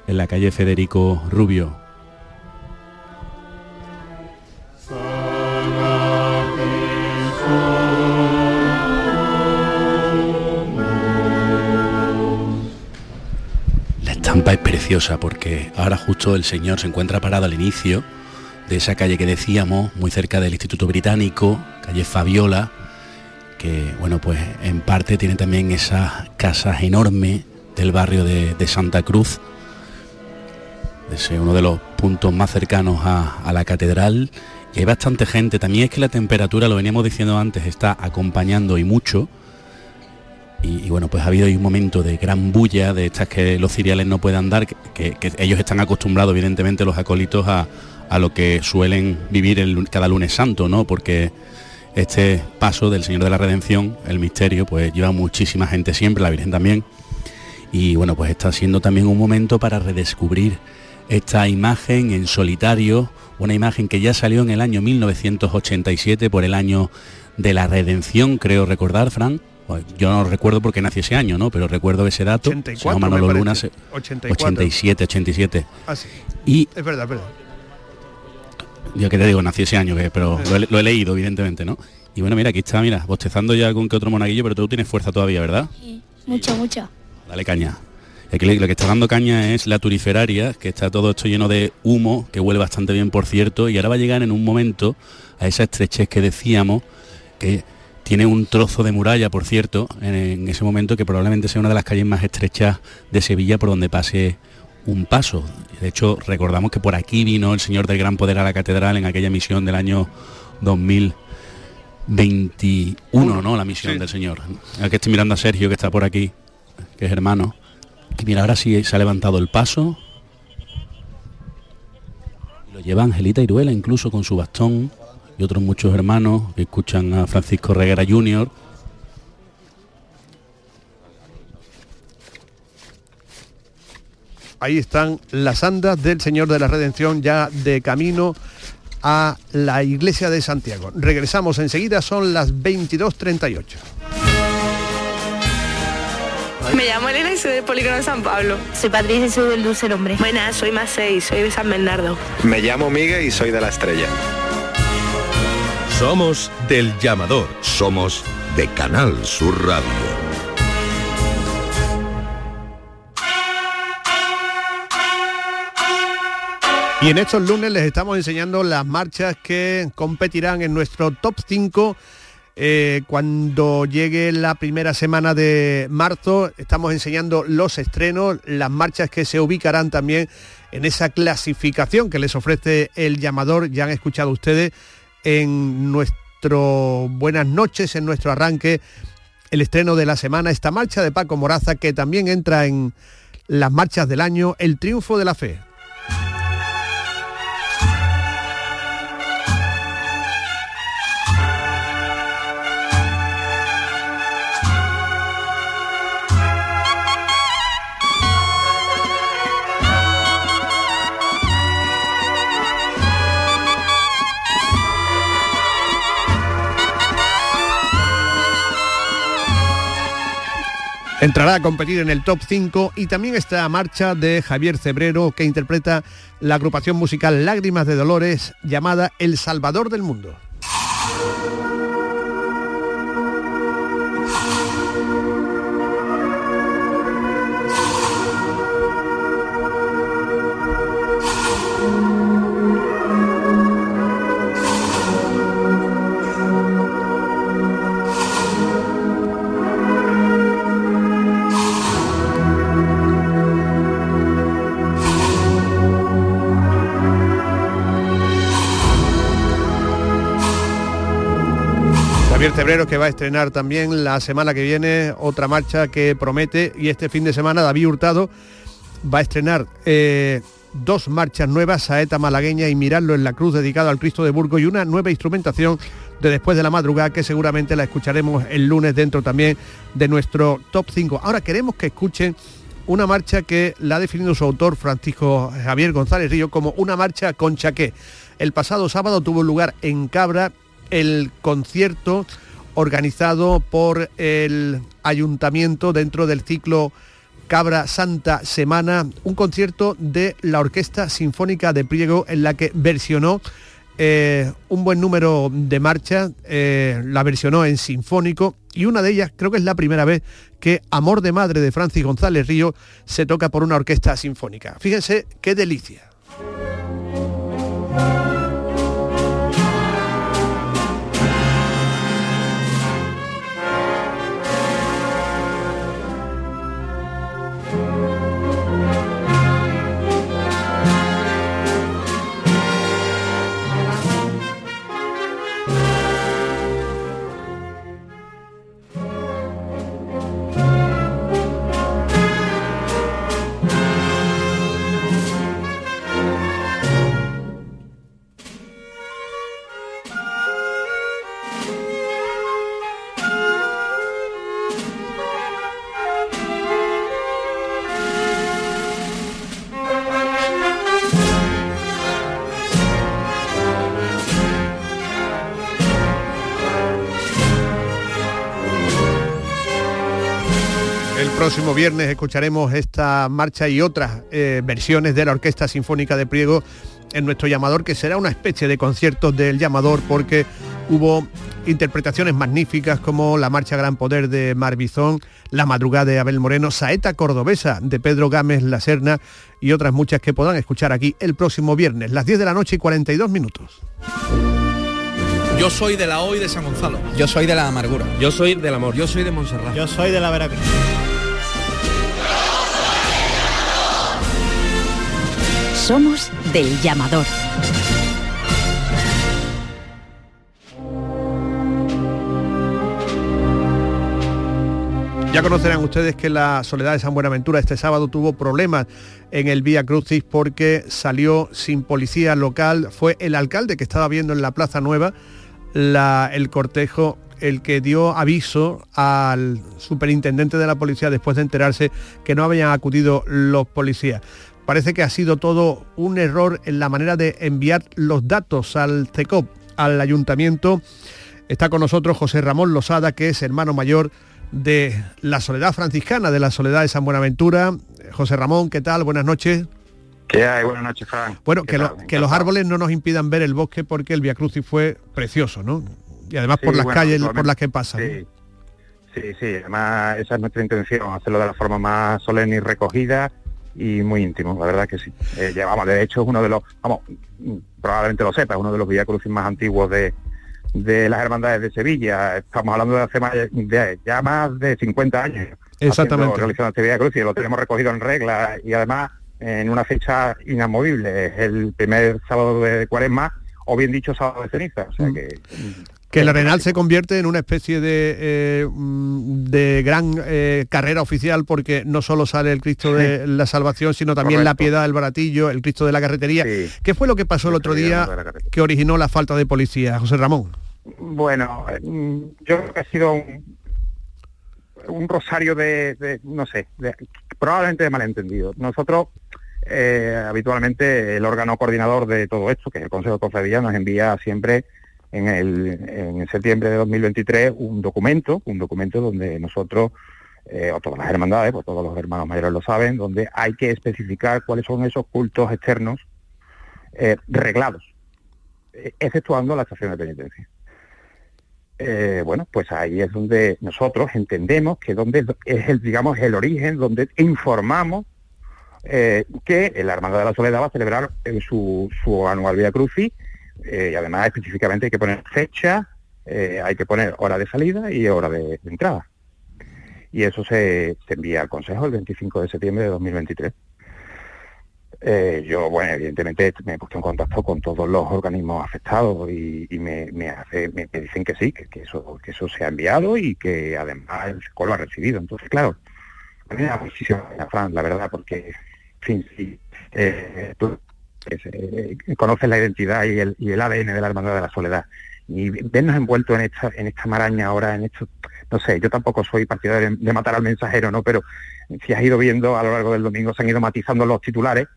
en la calle Federico Rubio. La estampa es preciosa porque ahora justo el señor se encuentra parado al inicio de esa calle que decíamos, muy cerca del Instituto Británico, calle Fabiola, que bueno, pues en parte tiene también esas casas enormes del barrio de, Santa Cruz, es uno de los puntos más cercanos a, la catedral y hay bastante gente. También es que la temperatura, lo veníamos diciendo antes, está acompañando y mucho. Y, bueno, pues ha habido un momento de gran bulla, de estas que los ciriales no puedan dar, que ellos están acostumbrados, evidentemente, los acólitos, a, a lo que suelen vivir el- cada lunes santo, ¿no? Porque este paso del Señor de la Redención, el misterio, pues lleva muchísima gente siempre, la Virgen también. Y bueno, pues está siendo también un momento para redescubrir esta imagen en solitario, una imagen que ya salió en el año 1987 por el año de la redención, creo recordar, Fran. Pues yo no recuerdo porque nací ese año, ¿no? Pero recuerdo ese dato. 84, Se llama Manolo me Luna, parece. se- 84. 87, 87. Ah, sí. Y Es verdad, es verdad. Yo que te digo, nací ese año, que, pero lo he, lo he leído, evidentemente, ¿no? Y bueno, mira, aquí está, mira, bostezando ya algún que otro monaguillo, pero tú tienes fuerza todavía, ¿verdad? Mucho, mucho. Dale caña. Aquí lo que está dando caña es la turiferaria, que está todo esto lleno de humo, que huele bastante bien, por cierto, y ahora va a llegar en un momento a esa estrechez que decíamos, que tiene un trozo de muralla, por cierto, en, en ese momento que probablemente sea una de las calles más estrechas de Sevilla por donde pase un paso. De hecho, recordamos que por aquí vino el Señor del Gran Poder a la Catedral en aquella misión del año 2021, ¿no? La misión Sí. del Señor. Aquí estoy mirando a Sergio, que está por aquí, que es hermano. Que mira, ahora sí se ha levantado el paso. Lo lleva Angelita Iruela, incluso con su bastón, y otros muchos hermanos que escuchan a Francisco Reguera Jr. Ahí están las andas del Señor de la Redención ya de camino a la iglesia de Santiago. Regresamos enseguida, son las 22.38. Me llamo Elena y soy del Polígono de San Pablo. Soy Patricia y soy del Dulce Nombre. Buenas, soy Macei, soy de San Bernardo. Me llamo Miguel y soy de la estrella. Somos del llamador. Somos de Canal Sur Radio. Y en estos lunes les estamos enseñando las marchas que competirán en nuestro top 5 eh, cuando llegue la primera semana de marzo. Estamos enseñando los estrenos, las marchas que se ubicarán también en esa clasificación que les ofrece el llamador. Ya han escuchado ustedes en nuestro Buenas noches, en nuestro arranque, el estreno de la semana, esta marcha de Paco Moraza que también entra en las marchas del año, el triunfo de la fe. Entrará a competir en el top 5 y también esta marcha de Javier Cebrero que interpreta la agrupación musical Lágrimas de Dolores llamada El Salvador del Mundo. Cebrero que va a estrenar también la semana que viene otra marcha que promete y este fin de semana David Hurtado va a estrenar eh, dos marchas nuevas, Saeta Malagueña y Mirarlo en la Cruz dedicado al Cristo de Burgos y una nueva instrumentación de después de la madrugada que seguramente la escucharemos el lunes dentro también de nuestro top 5. Ahora queremos que escuchen una marcha que la ha definido su autor Francisco Javier González Río como una marcha con chaqué. El pasado sábado tuvo lugar en Cabra el concierto organizado por el ayuntamiento dentro del ciclo Cabra Santa Semana, un concierto de la Orquesta Sinfónica de Priego en la que versionó eh, un buen número de marchas, eh, la versionó en sinfónico y una de ellas creo que es la primera vez que Amor de Madre de Francis González Río se toca por una orquesta sinfónica. Fíjense qué delicia. Próximo viernes escucharemos esta marcha y otras eh, versiones de la Orquesta Sinfónica de Priego en nuestro llamador, que será una especie de conciertos del llamador porque hubo interpretaciones magníficas como la Marcha Gran Poder de Marbizón, La Madrugada de Abel Moreno, Saeta Cordobesa de Pedro Gámez La Serna y otras muchas que podrán escuchar aquí el próximo viernes, las 10 de la noche y 42 minutos. Yo soy de la hoy de San Gonzalo. Yo soy de la amargura. Yo soy del amor. Yo soy de Montserrat. Yo soy de la Veracruz. Somos del llamador. Ya conocerán ustedes que la Soledad de San Buenaventura este sábado tuvo problemas en el Vía Crucis porque salió sin policía local. Fue el alcalde que estaba viendo en la Plaza Nueva el cortejo el que dio aviso al superintendente de la policía después de enterarse que no habían acudido los policías. Parece que ha sido todo un error en la manera de enviar los datos al CECOP, al ayuntamiento. Está con nosotros José Ramón Losada, que es hermano mayor de la Soledad Franciscana, de la Soledad de San Buenaventura. José Ramón, ¿qué tal? Buenas noches. ¿Qué hay? Buenas noches, Fran. Bueno, ¿Qué que, lo- tal? que los árboles no nos impidan ver el bosque porque el Via Crucis fue precioso, ¿no? Y además por las bueno, calles por las que pasan. ¿no? Sí, sí, sí, además esa es nuestra intención, hacerlo de la forma más solemne y recogida y muy íntimo, la verdad que sí. Eh, llevamos, de hecho, es uno de los, vamos, probablemente lo sepas, uno de los Via Crucis más antiguos de, de las hermandades de Sevilla. Estamos hablando de hace más, de, ya más de 50 años. Exactamente. Realizando este Via Crucis, lo tenemos recogido en regla y además en una fecha inamovible, es el primer sábado de cuaresma, o bien dicho sábado de ceniza, o sea Mm. que Que el Arenal se convierte en una especie de, eh, mm, de gran eh, carrera oficial porque no solo sale el Cristo de la Salvación, sino también la. Piedad del Baratillo, el Cristo de la Carretería. ¿Qué fue lo que pasó el otro día que originó la falta de policía, José Ramón? Bueno, mm, yo creo que ha sido un, un rosario de, de, no sé, de- probablemente de malentendido. Nosotros, eh, habitualmente, el órgano coordinador de todo esto, que es el Consejo de Cofradía, nos envía siempre en, el, en septiembre de 2023 un documento, un documento donde nosotros eh, o todas las hermandades, pues todos los hermanos mayores lo saben, donde hay que especificar cuáles son esos cultos externos eh, reglados, eh, exceptuando la estación de penitencia. Bueno, pues ahí es donde nosotros entendemos que donde es el, digamos, el origen, donde informamos que la Hermandad de la Soledad va a celebrar eh, su, su anual Via Crucis eh, y además específicamente hay que poner fecha, eh, hay que poner hora de salida y hora de, entrada. Y eso se, se envía al Consejo el 25 de septiembre de 2023. Eh, yo, bueno, evidentemente me he puesto en contacto con todos los organismos afectados y, me, me hace- me- dicen que sí, que, que eso, que eso se ha enviado y que además el SECO ha recibido. Entonces, claro, a mí me da Fran, la verdad, porque, en fin, sí, eh, tú eh, conoces la identidad y el, y el ADN de la Hermandad de la Soledad. Y vernos envueltos en esta, en esta maraña ahora, en esto, no sé, yo tampoco soy partidario de, matar al mensajero, ¿no? Pero si has ido viendo a lo largo del domingo, se han ido matizando los titulares,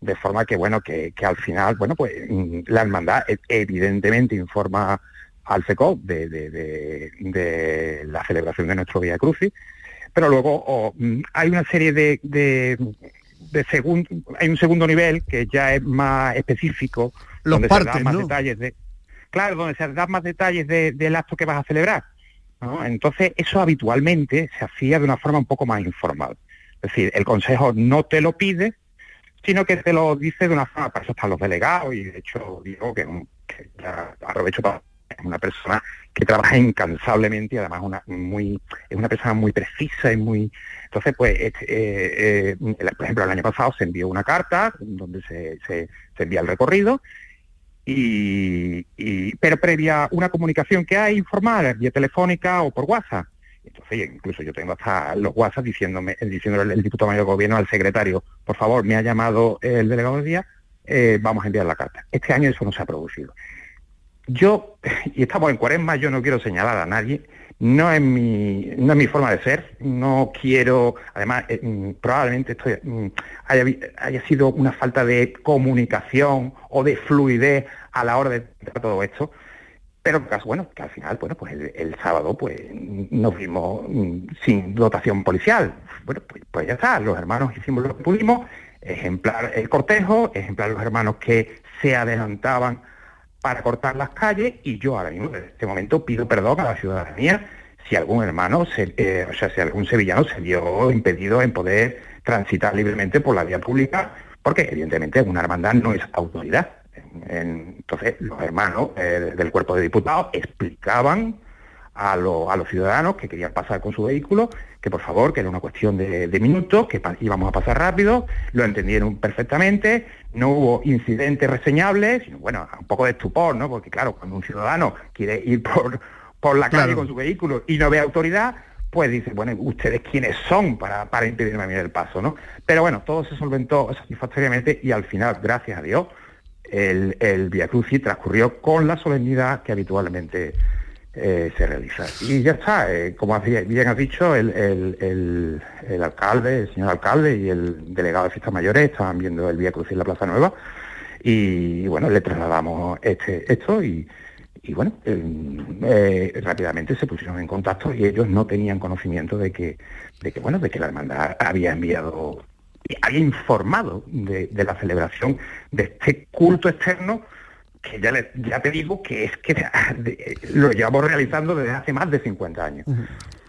de forma que, bueno, que, que al final, bueno, pues mm, la hermandad e- evidentemente informa al FECO de- de la celebración de nuestro Vía Crucis, pero luego oh, mm, hay una serie de, de, de segun- hay un segundo nivel que ya es más específico, Los donde se dan más ¿no? detalles de, claro, donde se dan más detalles de- del acto que vas a celebrar. ¿no? Entonces, eso habitualmente se hacía de una forma un poco más informal. Es decir, el Consejo no te lo pide, sino que te lo dice de una forma, para eso están los delegados, y de hecho digo que, que ya aprovecho para una persona que trabaja incansablemente y además una muy es una persona muy precisa y muy entonces pues eh, eh, por ejemplo el año pasado se envió una carta donde se, se, envía el recorrido y, pero previa una comunicación que hay informal vía telefónica o por WhatsApp. Entonces incluso yo tengo hasta los WhatsApp diciéndome diciéndole el diputado mayor de gobierno al secretario por favor me ha llamado el delegado de día eh, vamos a enviar la carta este año eso no se ha producido yo, y estamos en cuaresma, yo no quiero señalar a nadie, no es mi, no es mi forma de ser, no quiero, además, eh, mm, probablemente esto mm, haya, haya sido una falta de comunicación o de fluidez a la hora de todo esto, pero bueno, que al final, bueno, pues el, el sábado pues nos vimos mm, sin dotación policial. Bueno, pues, pues ya está, los hermanos hicimos lo que pudimos, ejemplar el cortejo, ejemplar los hermanos que se adelantaban para cortar las calles y yo ahora mismo en este momento pido perdón a la ciudadanía si algún hermano, se- eh, o sea, si algún sevillano se vio impedido en poder transitar libremente por la vía pública, porque evidentemente una hermandad no es autoridad. En- Entonces los hermanos eh, del cuerpo de diputados explicaban a, a los ciudadanos que querían pasar con su vehículo, que por favor, que era una cuestión de, minutos, que íbamos a pasar rápido, lo entendieron perfectamente, no hubo incidentes reseñables, sino bueno, un poco de estupor, ¿no? Porque claro, cuando un ciudadano quiere ir por, por la calle Claro. con su vehículo y no ve autoridad, pues dice, bueno, ¿ustedes quiénes son para, para impedirme a mí el paso, no? Pero bueno, todo se solventó satisfactoriamente y al final, gracias a Dios, el, el Via Crucis transcurrió con la solemnidad que habitualmente eh, se realiza. Y ya está, eh, como bien has dicho, el, el- el- alcalde, el señor alcalde y el delegado de fiestas mayores estaban viendo el Vía en la Plaza Nueva y bueno, le trasladamos este, esto y, y bueno, eh, rápidamente se pusieron en contacto y ellos no tenían conocimiento de que, de que bueno, de que la hermandad había enviado, había informado de la celebración de este culto externo que ya, le- ya te digo que es que lo llevamos realizando desde hace más de 50 años.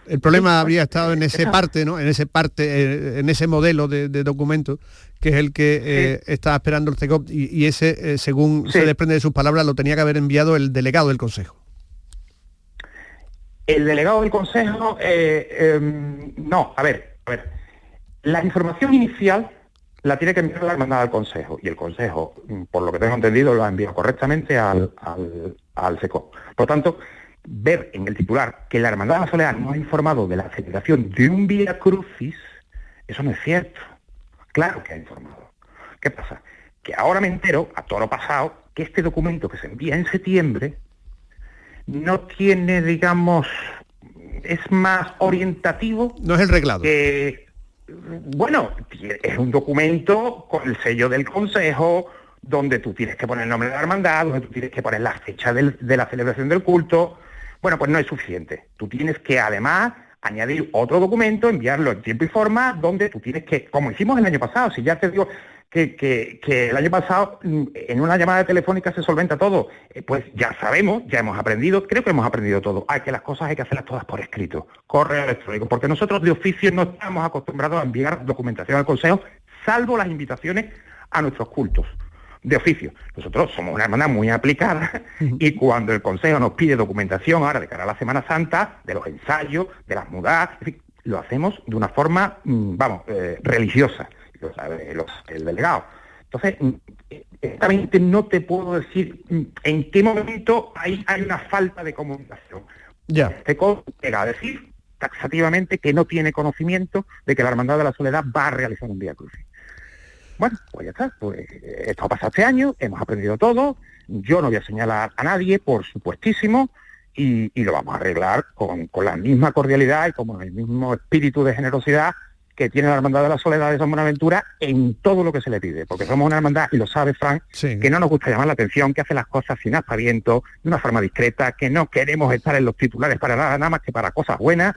El problema habría estado en ese parte, ¿no? En ese parte, eh, en ese modelo de, de documento, que es el que eh, está esperando el CECOP y, y ese, eh, según se desprende de sus palabras, lo tenía que haber enviado el delegado del Consejo. El delegado del Consejo, eh, em, no, a ver, a ver, la información inicial la tiene que enviar la hermandad al Consejo y el Consejo, mm, por lo que tengo entendido, lo ha enviado correctamente al, al, al SECO. Por tanto, ver en el titular que la hermandad de la Soledad no ha informado de la celebración de un Vía Crucis, eso no es cierto. Claro que ha informado. ¿Qué pasa? Que ahora me entero, a toro pasado, que este documento que se envía en septiembre no tiene, digamos, es más orientativo. No es el reglado. que, bueno, es un documento con el sello del Consejo, donde tú tienes que poner el nombre de la hermandad, donde tú tienes que poner la fecha de la celebración del culto. Bueno, pues no es suficiente. Tú tienes que además añadir otro documento, enviarlo en tiempo y forma, donde tú tienes que, como hicimos el año pasado, si ya te digo que, que- que el año pasado mm, en una llamada telefónica se solventa todo, eh, pues ya sabemos, ya hemos aprendido, creo que hemos aprendido todo. Hay que las cosas hay que hacerlas todas por escrito, correo electrónico, porque nosotros de oficio no estamos acostumbrados a enviar documentación al Consejo, salvo las invitaciones a nuestros cultos de oficio. Nosotros somos una hermandad muy aplicada y cuando el Consejo nos pide documentación ahora de cara a la Semana Santa, de los ensayos, de las mudadas, en fin, lo hacemos de una forma, mm, vamos, eh, religiosa, lo sabe el delegado. Entonces, exactamente no te puedo decir en qué momento hay, hay una falta de comunicación. Ya. Este llega a decir taxativamente que no tiene conocimiento de que la Hermandad de la Soledad va a realizar un Vía Crucis. Bueno, pues ya está. Pues esto ha pasado este año, hemos aprendido todo. Yo no voy a señalar a nadie, por supuestísimo, y, y lo vamos a arreglar con, con la misma cordialidad y con el mismo espíritu de generosidad que tiene la Hermandad de la Soledad de San Buenaventura en todo lo que se le pide. Porque somos una hermandad, y lo sabe Frank, que no nos gusta llamar la atención, que hace las cosas sin aspaviento, de una forma discreta, que no queremos estar en los titulares para nada, nada más que para cosas buenas.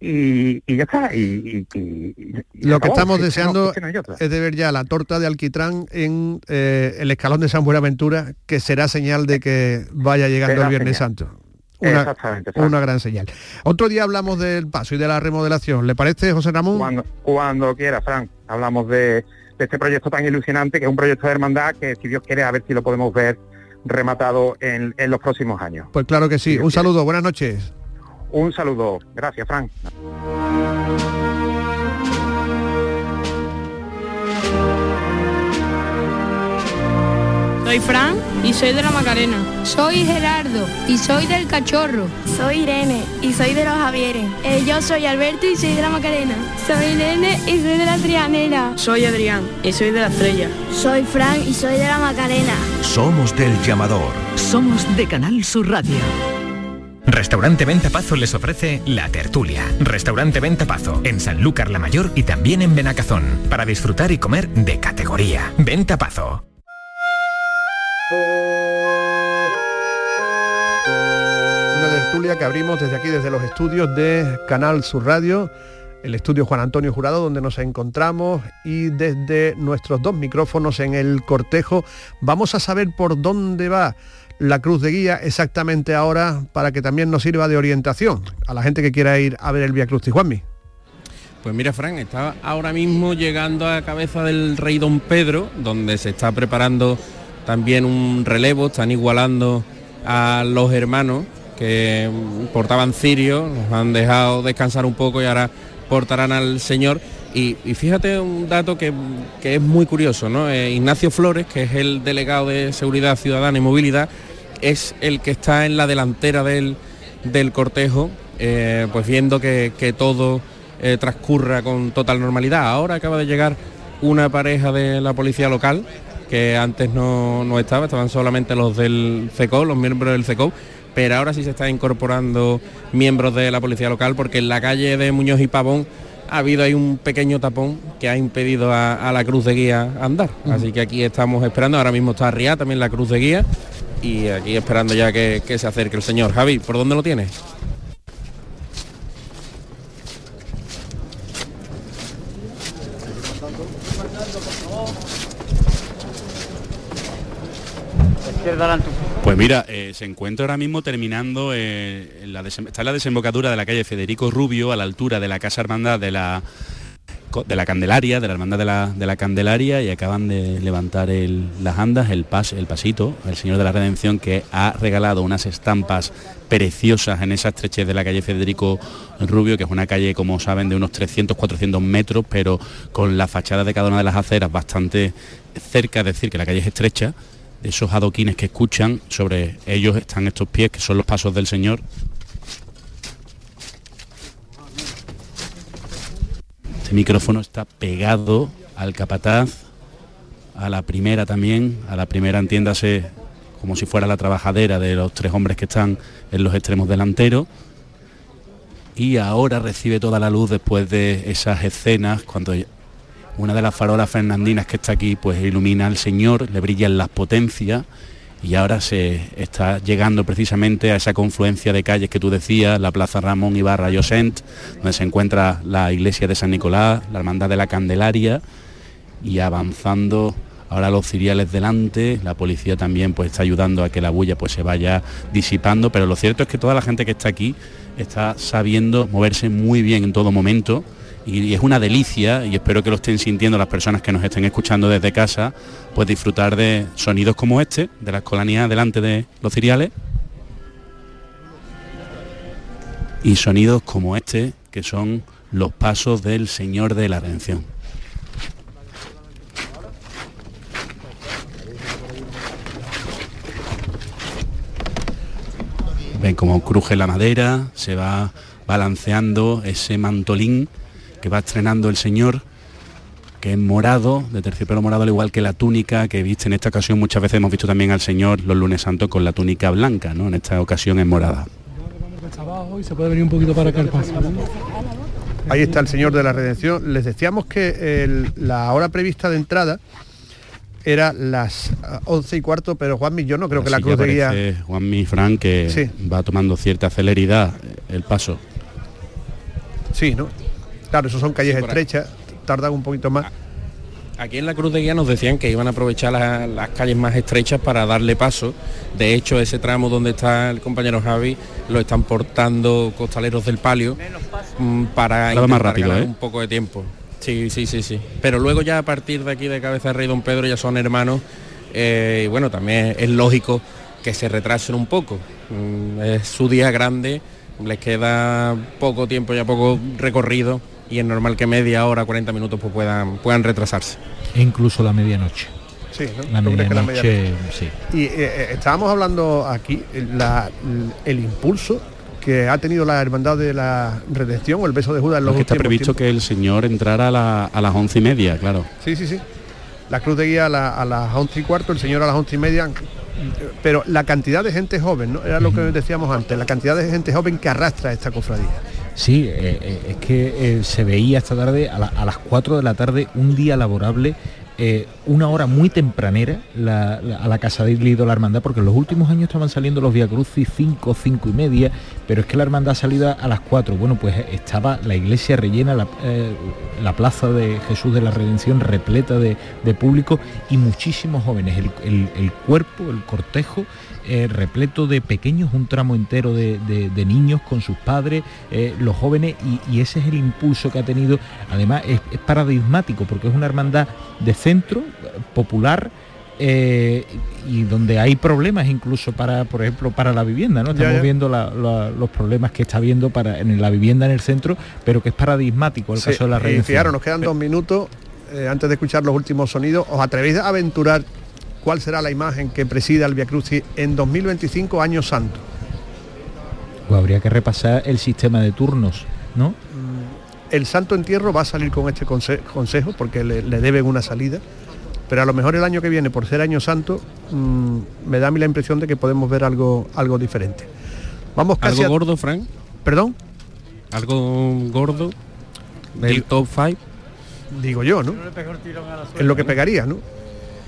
Y, y ya está. Y, y- y- y Lo que estamos Es que no- deseando es que no es de ver ya la torta de alquitrán en eh, el escalón de San Buenaventura, que será señal de que vaya llegando Será el Viernes señal. Santo. Una, una gran señal. Otro día hablamos del paso y de la remodelación. ¿Le parece, José Ramón? Cuando, cuando quiera, Fran. Hablamos de, de este proyecto tan ilusionante, que es un proyecto de hermandad que, si Dios quiere, a ver si lo podemos ver rematado en, en los próximos años. Pues claro que sí. Un saludo, buenas noches. Un saludo. Gracias, Fran. Soy Fran y soy de la Macarena. Soy Gerardo y soy del Cachorro. Soy Irene y soy de los Javieres. Eh, yo soy Alberto y soy de la Macarena. Soy Irene y soy de la Trianera. Soy Adrián y soy de la Estrella. Soy Fran y soy de la Macarena. Somos del llamador. Somos de Canal Sur Radio. Restaurante Venta Pazo les ofrece La Tertulia. Restaurante Venta Pazo en Sanlúcar la Mayor y también en Benacazón. Para disfrutar y comer de categoría. Venta Pazo. Una tertulia que abrimos desde aquí, desde los estudios de Canal Sur Radio, el estudio Juan Antonio Jurado, donde nos encontramos, y desde nuestros dos micrófonos en el cortejo vamos a saber por dónde va la cruz de guía exactamente ahora para que también nos sirva de orientación a la gente que quiera ir a ver el Vía Cruz Juanmi. Pues mira, Fran, está ahora mismo llegando a cabeza del rey Don Pedro, donde se está preparando también un relevo, están igualando a los hermanos que portaban cirio, los han dejado descansar un poco y ahora portarán al Señor. Y, y fíjate un dato que, que es muy curioso, ¿no? Eh, Ignacio Flores, que es el delegado de Seguridad Ciudadana y Movilidad, es el que está en la delantera del, del cortejo, eh, pues viendo que, que todo eh, transcurra con total normalidad. Ahora acaba de llegar una pareja de la policía local, que antes no, no estaba, estaban solamente los del CECO, los miembros del CECO, pero ahora sí se están incorporando miembros de la policía local, porque en la calle de Muñoz y Pavón ha habido ahí un pequeño tapón que ha impedido a, a la cruz de guía andar. Así que aquí estamos esperando, ahora mismo está arriba también la cruz de guía y aquí esperando ya que, que se acerque el señor. Javi, ¿por dónde lo tienes? Pues mira, eh, se encuentra ahora mismo terminando, eh, en la está en la desembocadura de la calle Federico Rubio, a la altura de la Casa Hermandad de la, de la Candelaria, de la Hermandad de la, de la Candelaria, y acaban de levantar las andas, el, pas, el pasito, el Señor de la Redención, que ha regalado unas estampas preciosas en esa estrechez de la calle Federico Rubio, que es una calle, como saben, de unos 300-400 metros, pero con la fachada de cada una de las aceras bastante cerca, es decir, que la calle es estrecha, esos adoquines que escuchan, sobre ellos están estos pies que son los pasos del Señor. Este micrófono está pegado al capataz, a la primera también, a la primera entiéndase como si fuera la trabajadera de los tres hombres que están en los extremos delanteros. Y ahora recibe toda la luz después de esas escenas, cuando una de las farolas fernandinas que está aquí pues ilumina al Señor, le brillan las potencias y ahora se está llegando precisamente a esa confluencia de calles que tú decías, la Plaza Ramón Ibarra Yosent, donde se encuentra la iglesia de San Nicolás, la Hermandad de la Candelaria y avanzando ahora los ciriales delante, la policía también pues está ayudando a que la bulla pues se vaya disipando, pero lo cierto es que toda la gente que está aquí está sabiendo moverse muy bien en todo momento y es una delicia y espero que lo estén sintiendo las personas que nos estén escuchando desde casa, pues disfrutar de sonidos como este, de la escolanía delante de los ciriales y sonidos como este, que son los pasos del Señor de la Redención. Ven cómo cruje la madera, se va balanceando ese mantolín que va estrenando el Señor, que es morado, de terciopelo morado, al igual que la túnica que viste en esta ocasión. Muchas veces hemos visto también al Señor los lunes santos con la túnica blanca, ¿no? En esta ocasión es morada. se puede venir un poquito para acá el paso. Ahí está el Señor de la Redención. Les decíamos que el- la hora prevista de entrada era las ah, 11 y cuarto, pero Juanmi, yo no creo que la cruz de guía... Juanmi Fran que Sí. va tomando cierta celeridad el paso. Sí, ¿no? Claro, eso son calles Sí, estrechas, tardan un poquito más. Aquí en la Cruz de Guía nos decían que iban a aprovechar la- las calles más estrechas para darle paso. De hecho, ese tramo donde está el compañero Javi lo están portando costaleros del palio mm, para más rápido, ganar ¿eh? un poco de tiempo. Sí, sí, sí, sí. Pero luego ya a partir de aquí de Cabeza de Rey Don Pedro ya son hermanos eh, y bueno, también es lógico que se retrasen un poco. Mm, es su día grande, les queda poco tiempo, ya poco recorrido y es normal que media hora, 40 minutos pues puedan, puedan retrasarse. E incluso la medianoche. Sí, ¿no? La ¿Tú crees que la medianoche, sí. Y eh, eh, estábamos hablando aquí, la- el impulso que ha tenido la Hermandad de la Redención o el beso de Judas en los Es que está previsto tiempos. que el Señor entrara a, la- a las once y media, claro. Sí, sí, sí. La cruz de guía a, la- a las 11 y cuarto, el señor a las 11 y media. Pero la cantidad de gente joven, ¿no? Era lo que decíamos antes, la cantidad de gente joven que arrastra esta cofradía. Sí, eh, eh, es que eh, se veía esta tarde a, la- a las 4 de la tarde un día laborable, una hora muy tempranera la- a la casa de Lido la hermandad, porque en los últimos años estaban saliendo los Via Crucis 5, 5 y media, pero es que la hermandad ha salido a las 4. Bueno, pues estaba la iglesia rellena, la, la plaza de Jesús de la Redención repleta de, público y muchísimos jóvenes. El cuerpo, el cortejo eh, repleto de pequeños, un tramo entero de, de- de niños con sus padres, eh, los jóvenes, y, y ese es el impulso que ha tenido. Además, es, es paradigmático porque es una hermandad de centro, popular. eh, y donde hay problemas incluso para por ejemplo para la vivienda no estamos ya. viendo la- la- los problemas que está viendo para en la vivienda en el centro pero que es paradigmático el Sí, caso de la y redención fijaros, nos quedan dos minutos eh, antes de escuchar los últimos sonidos. ¿Os atrevéis a aventurar cuál será la imagen que presida el Via Crucis en 2025, año santo? Pues habría que repasar el sistema de turnos no El Santo Entierro va a salir con este conse- consejo porque le, le deben una salida, pero a lo mejor el año que viene, por ser año santo, mm, me da a mí la impresión de que podemos ver algo, algo diferente. Vamos casi ¿Algo a- gordo, Frank? ¿Perdón? ¿Algo gordo? ¿Del top 5? Digo yo, ¿no? Es lo que pegaría, ¿no?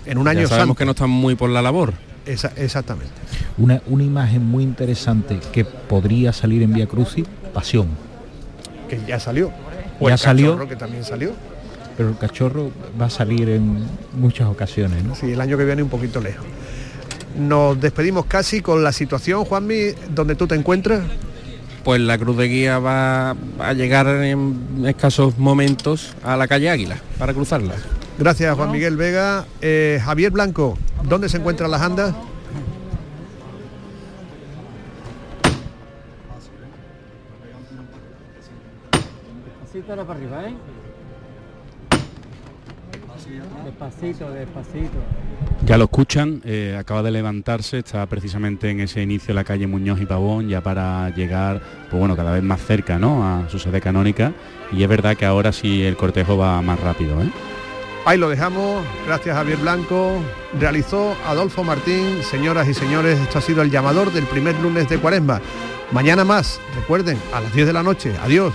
En un año ya sabemos santo. que no están muy por la labor. Esa- exactamente. Una, una imagen muy interesante que podría salir en Vía Crucis, Pasión. Que ya salió. Ya el salió. Cachorro, que también salió. Pero el cachorro va a salir en muchas ocasiones, ¿no? Sí, el año que viene un poquito lejos. Nos despedimos casi con la situación, Juanmi, donde tú te encuentras. Pues la cruz de guía va a llegar en escasos momentos a la calle Águila para cruzarla. Gracias, Juan Miguel Vega. Eh, Javier Blanco, ¿dónde se encuentran las andas? Despacito para arriba, ¿eh? Despacito, despacito. Ya lo escuchan, eh, acaba de levantarse, está precisamente en ese inicio de la calle Muñoz y Pavón, ya para llegar, pues bueno, cada vez más cerca, ¿no? A su sede canónica. Y es verdad que ahora sí el cortejo va más rápido, ¿eh? Ahí lo dejamos. Gracias, Javier Blanco. Realizó Adolfo Martín. Señoras y señores, esto ha sido el llamador del primer lunes de Cuaresma. Mañana más, recuerden, a las 10 de la noche. Adiós.